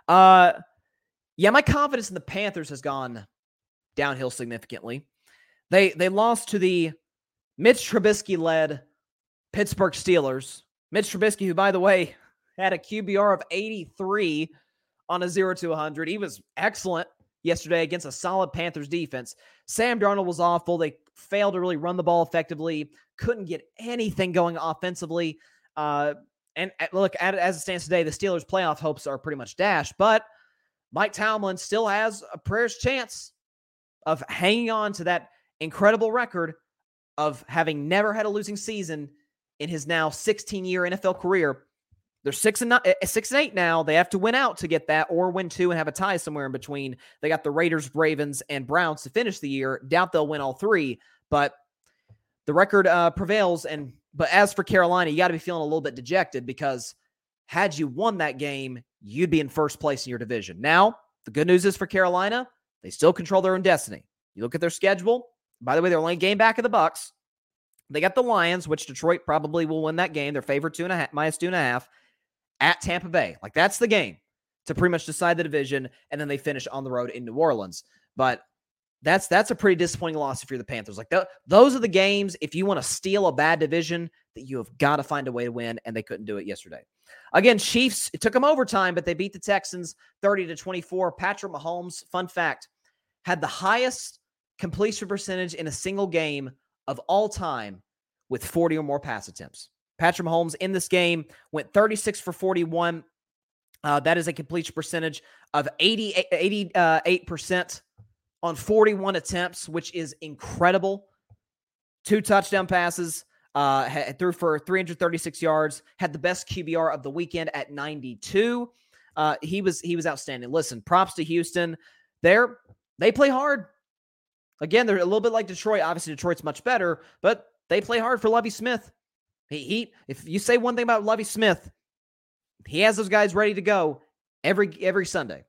Uh, yeah, my confidence in the Panthers has gone downhill significantly. They they lost to the Mitch Trubisky led Pittsburgh Steelers. Mitch Trubisky, who by the way had a QBR of 83 on a 0 to 100. He was excellent yesterday against a solid Panthers defense. Sam Darnold was awful. They failed to really run the ball effectively, couldn't get anything going offensively. Uh, and look, as it stands today, the Steelers' playoff hopes are pretty much dashed, but Mike Tomlin still has a prayer's chance of hanging on to that incredible record of having never had a losing season in his now 16 year NFL career. They're six and nine, eh, six and eight now. They have to win out to get that, or win two and have a tie somewhere in between. They got the Raiders, Ravens, and Browns to finish the year. Doubt they'll win all three, but the record uh, prevails. And but as for Carolina, you got to be feeling a little bit dejected because had you won that game, you'd be in first place in your division. Now, the good news is for Carolina, they still control their own destiny. You look at their schedule. By the way, they're only game back of the Bucks. They got the Lions, which Detroit probably will win that game. They're favored two and a half, minus two and a half at Tampa Bay. Like that's the game to pretty much decide the division, and then they finish on the road in New Orleans. But that's that's a pretty disappointing loss if you're the Panthers. Like th- those are the games if you want to steal a bad division that you have got to find a way to win, and they couldn't do it yesterday. Again, Chiefs, it took them overtime, but they beat the Texans 30 to 24. Patrick Mahomes, fun fact, had the highest completion percentage in a single game of all time with 40 or more pass attempts. Patrick Mahomes in this game went 36 for 41. Uh, that is a completion percentage of 88, 88% on 41 attempts, which is incredible. Two touchdown passes, uh, threw for 336 yards, had the best QBR of the weekend at 92. Uh, he was he was outstanding. Listen, props to Houston. They're they play hard. Again, they're a little bit like Detroit. Obviously, Detroit's much better, but they play hard for Lovie Smith. He, he if you say one thing about Lovie Smith, he has those guys ready to go every every Sunday.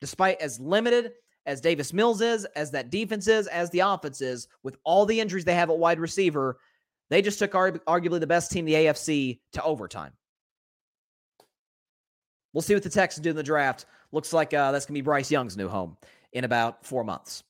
Despite as limited as Davis Mills is, as that defense is, as the offense is, with all the injuries they have at wide receiver, they just took arguably the best team the AFC to overtime. We'll see what the Texans do in the draft. Looks like uh, that's going to be Bryce Young's new home in about four months.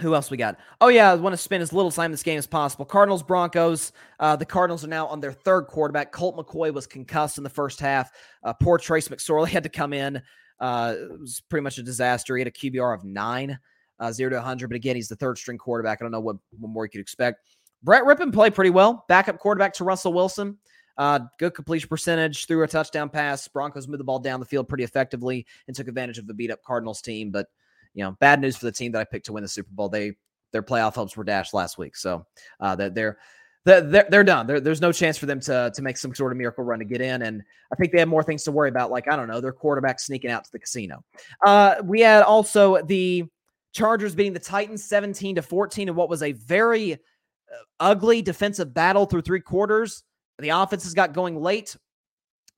Who else we got? Oh, yeah, I want to spend as little time in this game as possible. Cardinals, Broncos. Uh, the Cardinals are now on their third quarterback. Colt McCoy was concussed in the first half. Uh, poor Trace McSorley had to come in. Uh, it was pretty much a disaster. He had a QBR of nine, uh, zero to 100. But again, he's the third string quarterback. I don't know what, what more you could expect. Brett Rypien played pretty well. Backup quarterback to Russell Wilson. Uh, good completion percentage, threw a touchdown pass. Broncos moved the ball down the field pretty effectively and took advantage of the beat up Cardinals team. But you know, bad news for the team that I picked to win the Super Bowl. They their playoff hopes were dashed last week, so uh, that they're they're, they're done. They're, there's no chance for them to to make some sort of miracle run to get in, and I think they have more things to worry about. Like I don't know, their quarterback sneaking out to the casino. Uh, we had also the Chargers beating the Titans 17 to 14 in what was a very ugly defensive battle through three quarters. The offenses got going late.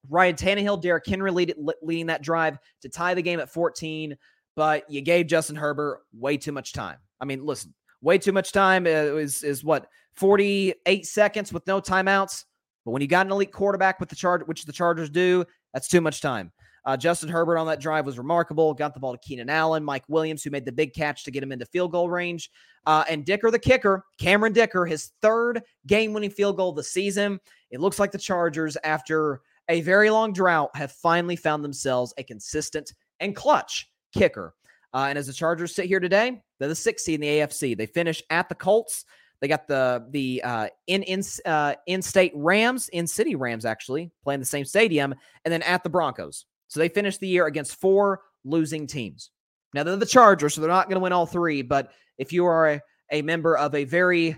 Ryan Tannehill, Derrick Henry lead, leading that drive to tie the game at 14, but you gave Justin Herbert way too much time. I mean, listen, way too much time uh, is is what 48 seconds with no timeouts. But when you got an elite quarterback with the charge, which the Chargers do, that's too much time. Uh, Justin Herbert on that drive was remarkable. Got the ball to Keenan Allen, Mike Williams, who made the big catch to get him into field goal range, uh, and Dicker, the kicker, Cameron Dicker, his third game-winning field goal of the season. It looks like the Chargers, after a very long drought, have finally found themselves a consistent and clutch kicker. Uh, and as the Chargers sit here today, they're the sixth seed in the AFC. They finish at the Colts. They got the the uh, in in uh, in state Rams, in city Rams actually playing the same stadium, and then at the Broncos. So they finished the year against four losing teams. Now they're the Chargers, so they're not going to win all three. But if you are a, a member of a very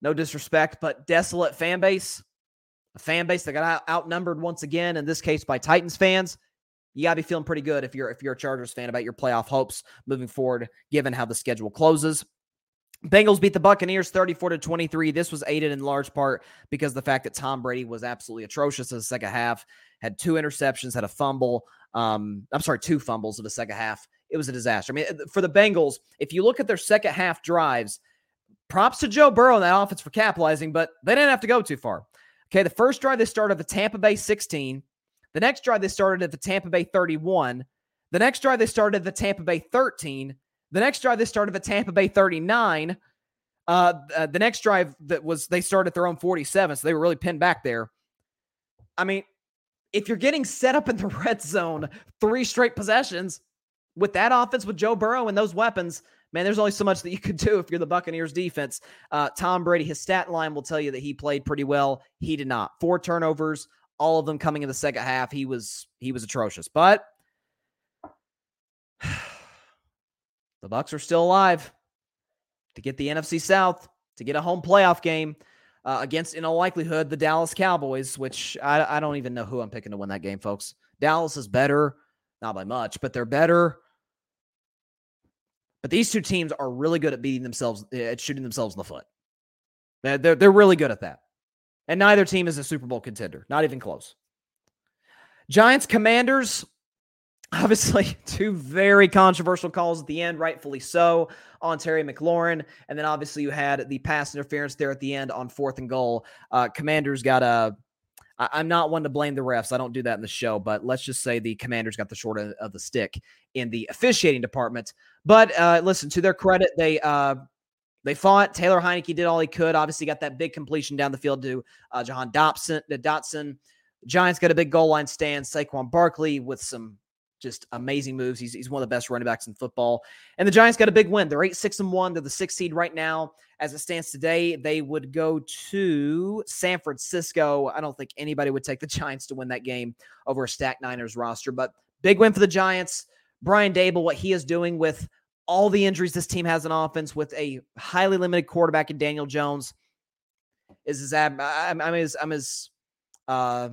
no disrespect, but desolate fan base, a fan base that got out, outnumbered once again, in this case by Titans fans, you gotta be feeling pretty good if you're if you're a Chargers fan about your playoff hopes moving forward, given how the schedule closes. Bengals beat the Buccaneers 34 to 23. This was aided in large part because the fact that Tom Brady was absolutely atrocious in the second half, had two interceptions, had a fumble. Um, I'm sorry, two fumbles in the second half. It was a disaster. I mean, for the Bengals, if you look at their second half drives, props to Joe Burrow and that offense for capitalizing, but they didn't have to go too far. Okay, the first drive they started at the Tampa Bay 16. The next drive they started at the Tampa Bay 31. The next drive they started at the Tampa Bay 13. The next drive they started at Tampa Bay 39. Uh, uh, the next drive that was they started their own 47, so they were really pinned back there. I mean, if you're getting set up in the red zone three straight possessions with that offense with Joe Burrow and those weapons, man, there's only so much that you could do if you're the Buccaneers defense. Uh, Tom Brady, his stat line will tell you that he played pretty well. He did not. Four turnovers, all of them coming in the second half. He was he was atrocious. But the Bucks are still alive to get the NFC South, to get a home playoff game uh, against, in all likelihood, the Dallas Cowboys, which I, I don't even know who I'm picking to win that game, folks. Dallas is better, not by much, but they're better. But these two teams are really good at beating themselves, at shooting themselves in the foot. They're, they're really good at that. And neither team is a Super Bowl contender, not even close. Giants Commanders, obviously two very controversial calls at the end, rightfully so, on Terry McLaurin. And then obviously you had the pass interference there at the end on fourth and goal. Uh, commanders got a. I, am not one to blame the refs. I don't do that in the show, but let's just say the commanders got the short of the stick in the officiating department. But uh, listen, to their credit, they uh, they fought. Taylor Heinicke did all he could. Obviously, got that big completion down the field to uh, Jahan Dotson. Dotson. Giants got a big goal line stand. Saquon Barkley with some just amazing moves. He's, he's one of the best running backs in football. And the Giants got a big win. They're 8 6 and 1. They're the sixth seed right now. As it stands today, they would go to San Francisco. I don't think anybody would take the Giants to win that game over a stacked Niners roster, but big win for the Giants. Brian Daboll, what he is doing with all the injuries this team has in offense, with a highly limited quarterback in Daniel Jones, is as I'm, I'm as I'm as uh,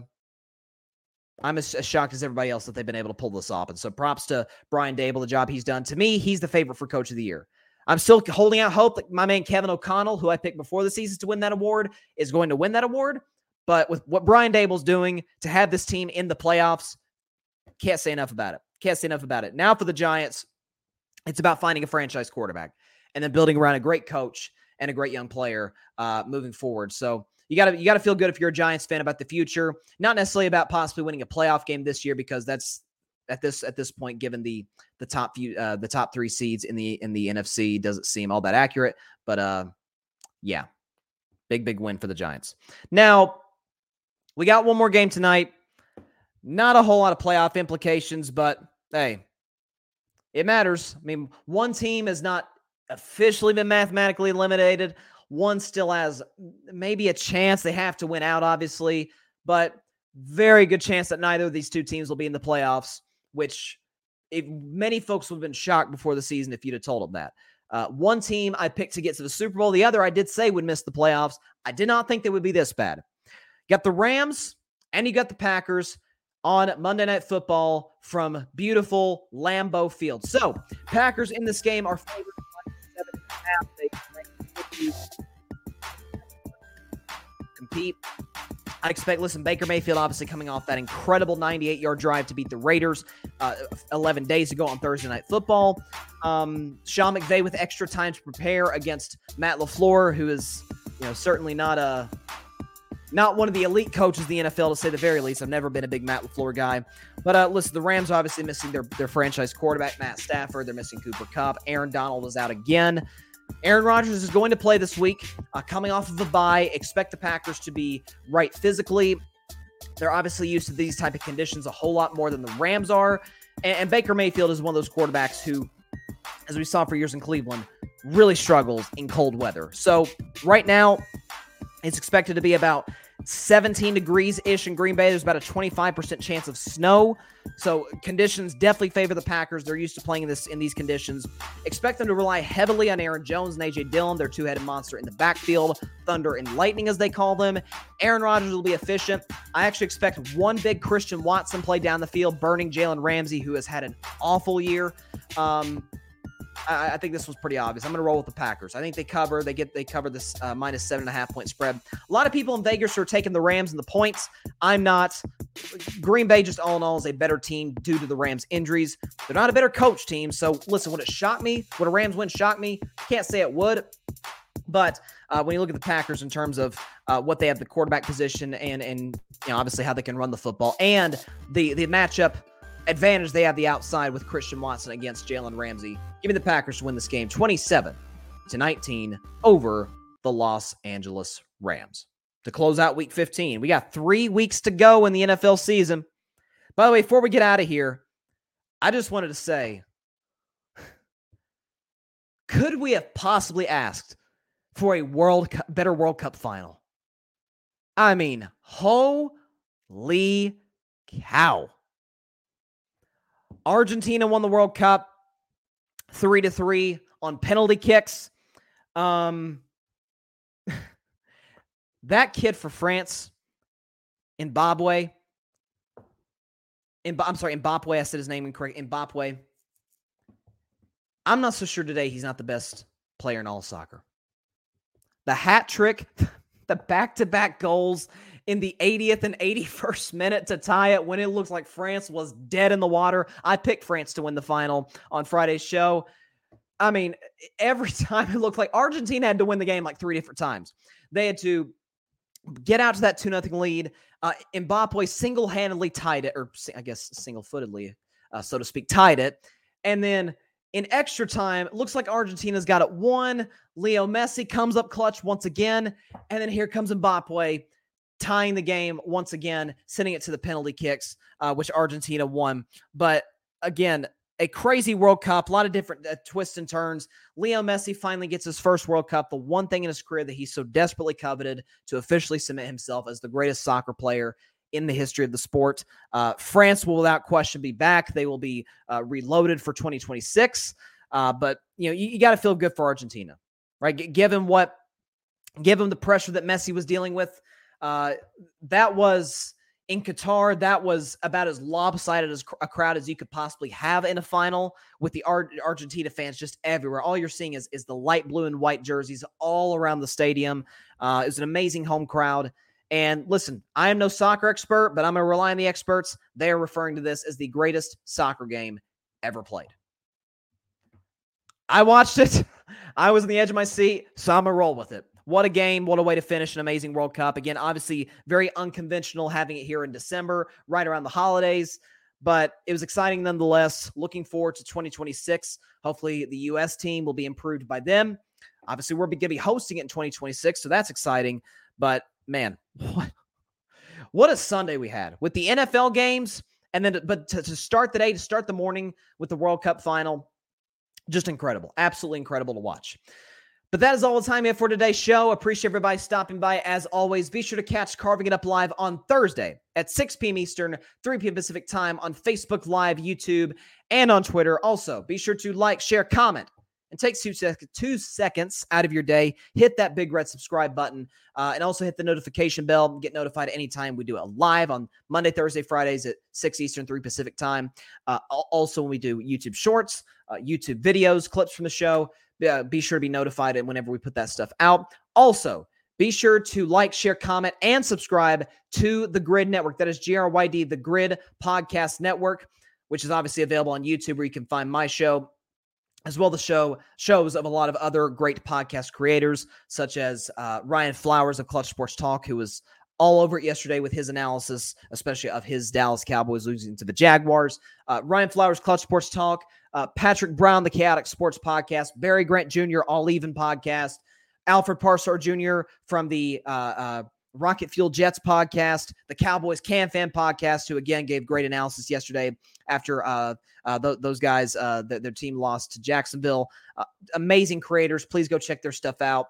I'm as, as, shocked as everybody else that they've been able to pull this off. And so props to Brian Daboll, the job he's done. To me, he's the favorite for coach of the year. I'm still holding out hope that my man Kevin O'Connell, who I picked before the season to win that award, is going to win that award. But with what Brian Daboll's doing to have this team in the playoffs, can't say enough about it. Can't say enough about it. Now for the Giants, it's about finding a franchise quarterback and then building around a great coach and a great young player uh, moving forward. So you got to you got to feel good if you're a Giants fan about the future. Not necessarily about possibly winning a playoff game this year because that's at this at this point, given the the top few uh, the top three seeds in the in the NFC, doesn't seem all that accurate. But uh, yeah, big big win for the Giants. Now we got one more game tonight. Not a whole lot of playoff implications, but hey, it matters. I mean, one team has not officially been mathematically eliminated. One still has maybe a chance. They have to win out, obviously, but very good chance that neither of these two teams will be in the playoffs, which if many folks would have been shocked before the season if you'd have told them that. Uh, one team I picked to get to the Super Bowl, the other I did say would miss the playoffs. I did not think they would be this bad. You got the Rams and you got the Packers on Monday Night Football from beautiful Lambeau Field. So, Packers in this game are favored compete. I expect, listen, Baker Mayfield obviously coming off that incredible 98 yard drive to beat the Raiders uh, 11 days ago on Thursday Night Football. Um, Sean McVay with extra time to prepare against Matt LaFleur, who is, you know, certainly not a. Not one of the elite coaches the NFL, to say the very least. I've never been a big Matt LaFleur guy. But uh, listen, the Rams obviously missing their, their franchise quarterback, Matt Stafford. They're missing Cooper Kupp. Aaron Donald is out again. Aaron Rodgers is going to play this week, uh, coming off of a bye. Expect the Packers to be right physically. They're obviously used to these type of conditions a whole lot more than the Rams are. And, and Baker Mayfield is one of those quarterbacks who, as we saw for years in Cleveland, really struggles in cold weather. So right now, it's expected to be about 17 degrees ish in Green Bay. There's about a 25% chance of snow. So conditions definitely favor the Packers. They're used to playing this in these conditions. Expect them to rely heavily on Aaron Jones and AJ Dillon, their two-headed monster in the backfield, thunder and lightning as they call them. Aaron Rodgers will be efficient. I actually expect one big Christian Watson play down the field, burning Jalen Ramsey, who has had an awful year. Um, I, I, think this was pretty obvious. I'm going to roll with the Packers. I think they cover. They get they cover this uh, minus seven and a half point spread. A lot of people in Vegas are taking the Rams and the points. I'm not. Green Bay, just all in all, is a better team due to the Rams' injuries. They're not a better coach team. So listen, would it shock me? Would a Rams win shock me? Can't say it would. But uh, when you look at the Packers in terms of uh, what they have the quarterback position and and you know obviously how they can run the football and the the matchup advantage they have the outside with Christian Watson against Jalen Ramsey. Give me the Packers to win this game 27 to 19 over the Los Angeles Rams. To close out week 15, we got three weeks to go in the NFL season. By the way, before we get out of here, I just wanted to say could we have possibly asked for a World Cup, better World Cup final? I mean, holy cow. Argentina won the World Cup three to three on penalty kicks. Um, that kid for France, Zimbabwe. I'm sorry, Mbappe. I said his name incorrect. Mbappe. I'm not so sure today he's not the best player in all soccer. The hat trick, the back to back goals in the 80th and 81st minute to tie it when it looks like France was dead in the water. I picked France to win the final on Friday's show. I mean, every time it looked like Argentina had to win the game like three different times. They had to get out to that 2 0 lead. Uh, Mbappe single handedly tied it, or I guess single footedly, uh, so to speak, tied it. And then in extra time, looks like Argentina's got it one. Leo Messi comes up clutch once again. And then here comes Mbappe tying the game once again, sending it to the penalty kicks, uh, which Argentina won. But again, a crazy World Cup, a lot of different uh, twists and turns. Leo Messi finally gets his first World Cup, the one thing in his career that he so desperately coveted to officially cement himself as the greatest soccer player in the history of the sport. Uh, France will, without question, be back. They will be uh, reloaded for 2026. Uh, but you know, you, you got to feel good for Argentina, right? G- given what, given the pressure that Messi was dealing with uh, that was in Qatar. That was about as lopsided as a crowd as you could possibly have in a final, with the Ar- Argentina fans just everywhere. All you're seeing is is the light blue and white jerseys all around the stadium. Uh, it was an amazing home crowd. And listen, I am no soccer expert, but I'm going to rely on the experts. They are referring to this as the greatest soccer game ever played. I watched it. I was on the edge of my seat, so I'm going to roll with it. What a game. What a way to finish an amazing World Cup. Again, obviously, very unconventional having it here in December, right around the holidays, but it was exciting nonetheless. Looking forward to 2026. Hopefully, the U.S. team will be improved by them. Obviously, we're going to be hosting it in 2026, so that's exciting. But man, what, what a Sunday we had with the NFL games. And then, but to, to start the day, to start the morning with the World Cup final, just incredible. Absolutely incredible to watch. But that is all the time we have for today's show. Appreciate everybody stopping by. As always, be sure to catch Carving It Up Live on Thursday at 6 p.m. Eastern, 3 p.m. Pacific time on Facebook Live, YouTube, and on Twitter. Also, be sure to like, share, comment, and take two, sec- two seconds out of your day. Hit that big red subscribe button uh, and also hit the notification bell. Get notified anytime we do it live on Monday, Thursday, Fridays at 6 Eastern, 3 Pacific time. Uh, also, when we do YouTube shorts, uh, YouTube videos, clips from the show, uh, be sure to be notified whenever we put that stuff out. Also, be sure to like, share, comment, and subscribe to the GRYD Network. That is GRYD, the GRYD Podcast Network, which is obviously available on YouTube where you can find my show as well the show shows of a lot of other great podcast creators such as uh, ryan flowers of clutch sports talk who was all over it yesterday with his analysis especially of his dallas cowboys losing to the jaguars uh, ryan flowers clutch sports talk uh, patrick brown the chaotic sports podcast barry grant jr all even podcast alfred parsar jr from the uh, uh, Rocket Fuel Jets podcast, the Cowboys Can Fan podcast, who again gave great analysis yesterday after uh, uh, th- those guys, uh, th- their team lost to Jacksonville. Uh, amazing creators. Please go check their stuff out.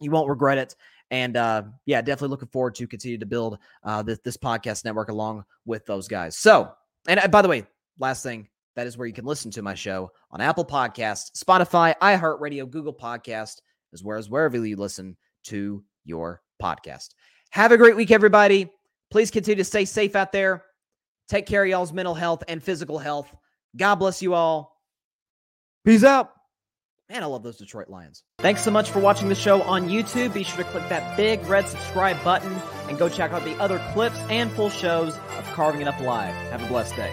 You won't regret it. And uh, yeah, definitely looking forward to continue to build uh, this, this podcast network along with those guys. So, and by the way, last thing, that is where you can listen to my show on Apple Podcast, Spotify, iHeartRadio, Google Podcast, as well as wherever you listen to your podcast. Have a great week, everybody. Please continue to stay safe out there. Take care of y'all's mental health and physical health. God bless you all. Peace out. Man, I love those Detroit Lions. Thanks so much for watching the show on YouTube. Be sure to click that big red subscribe button and go check out the other clips and full shows of Carving It Up Live. Have a blessed day.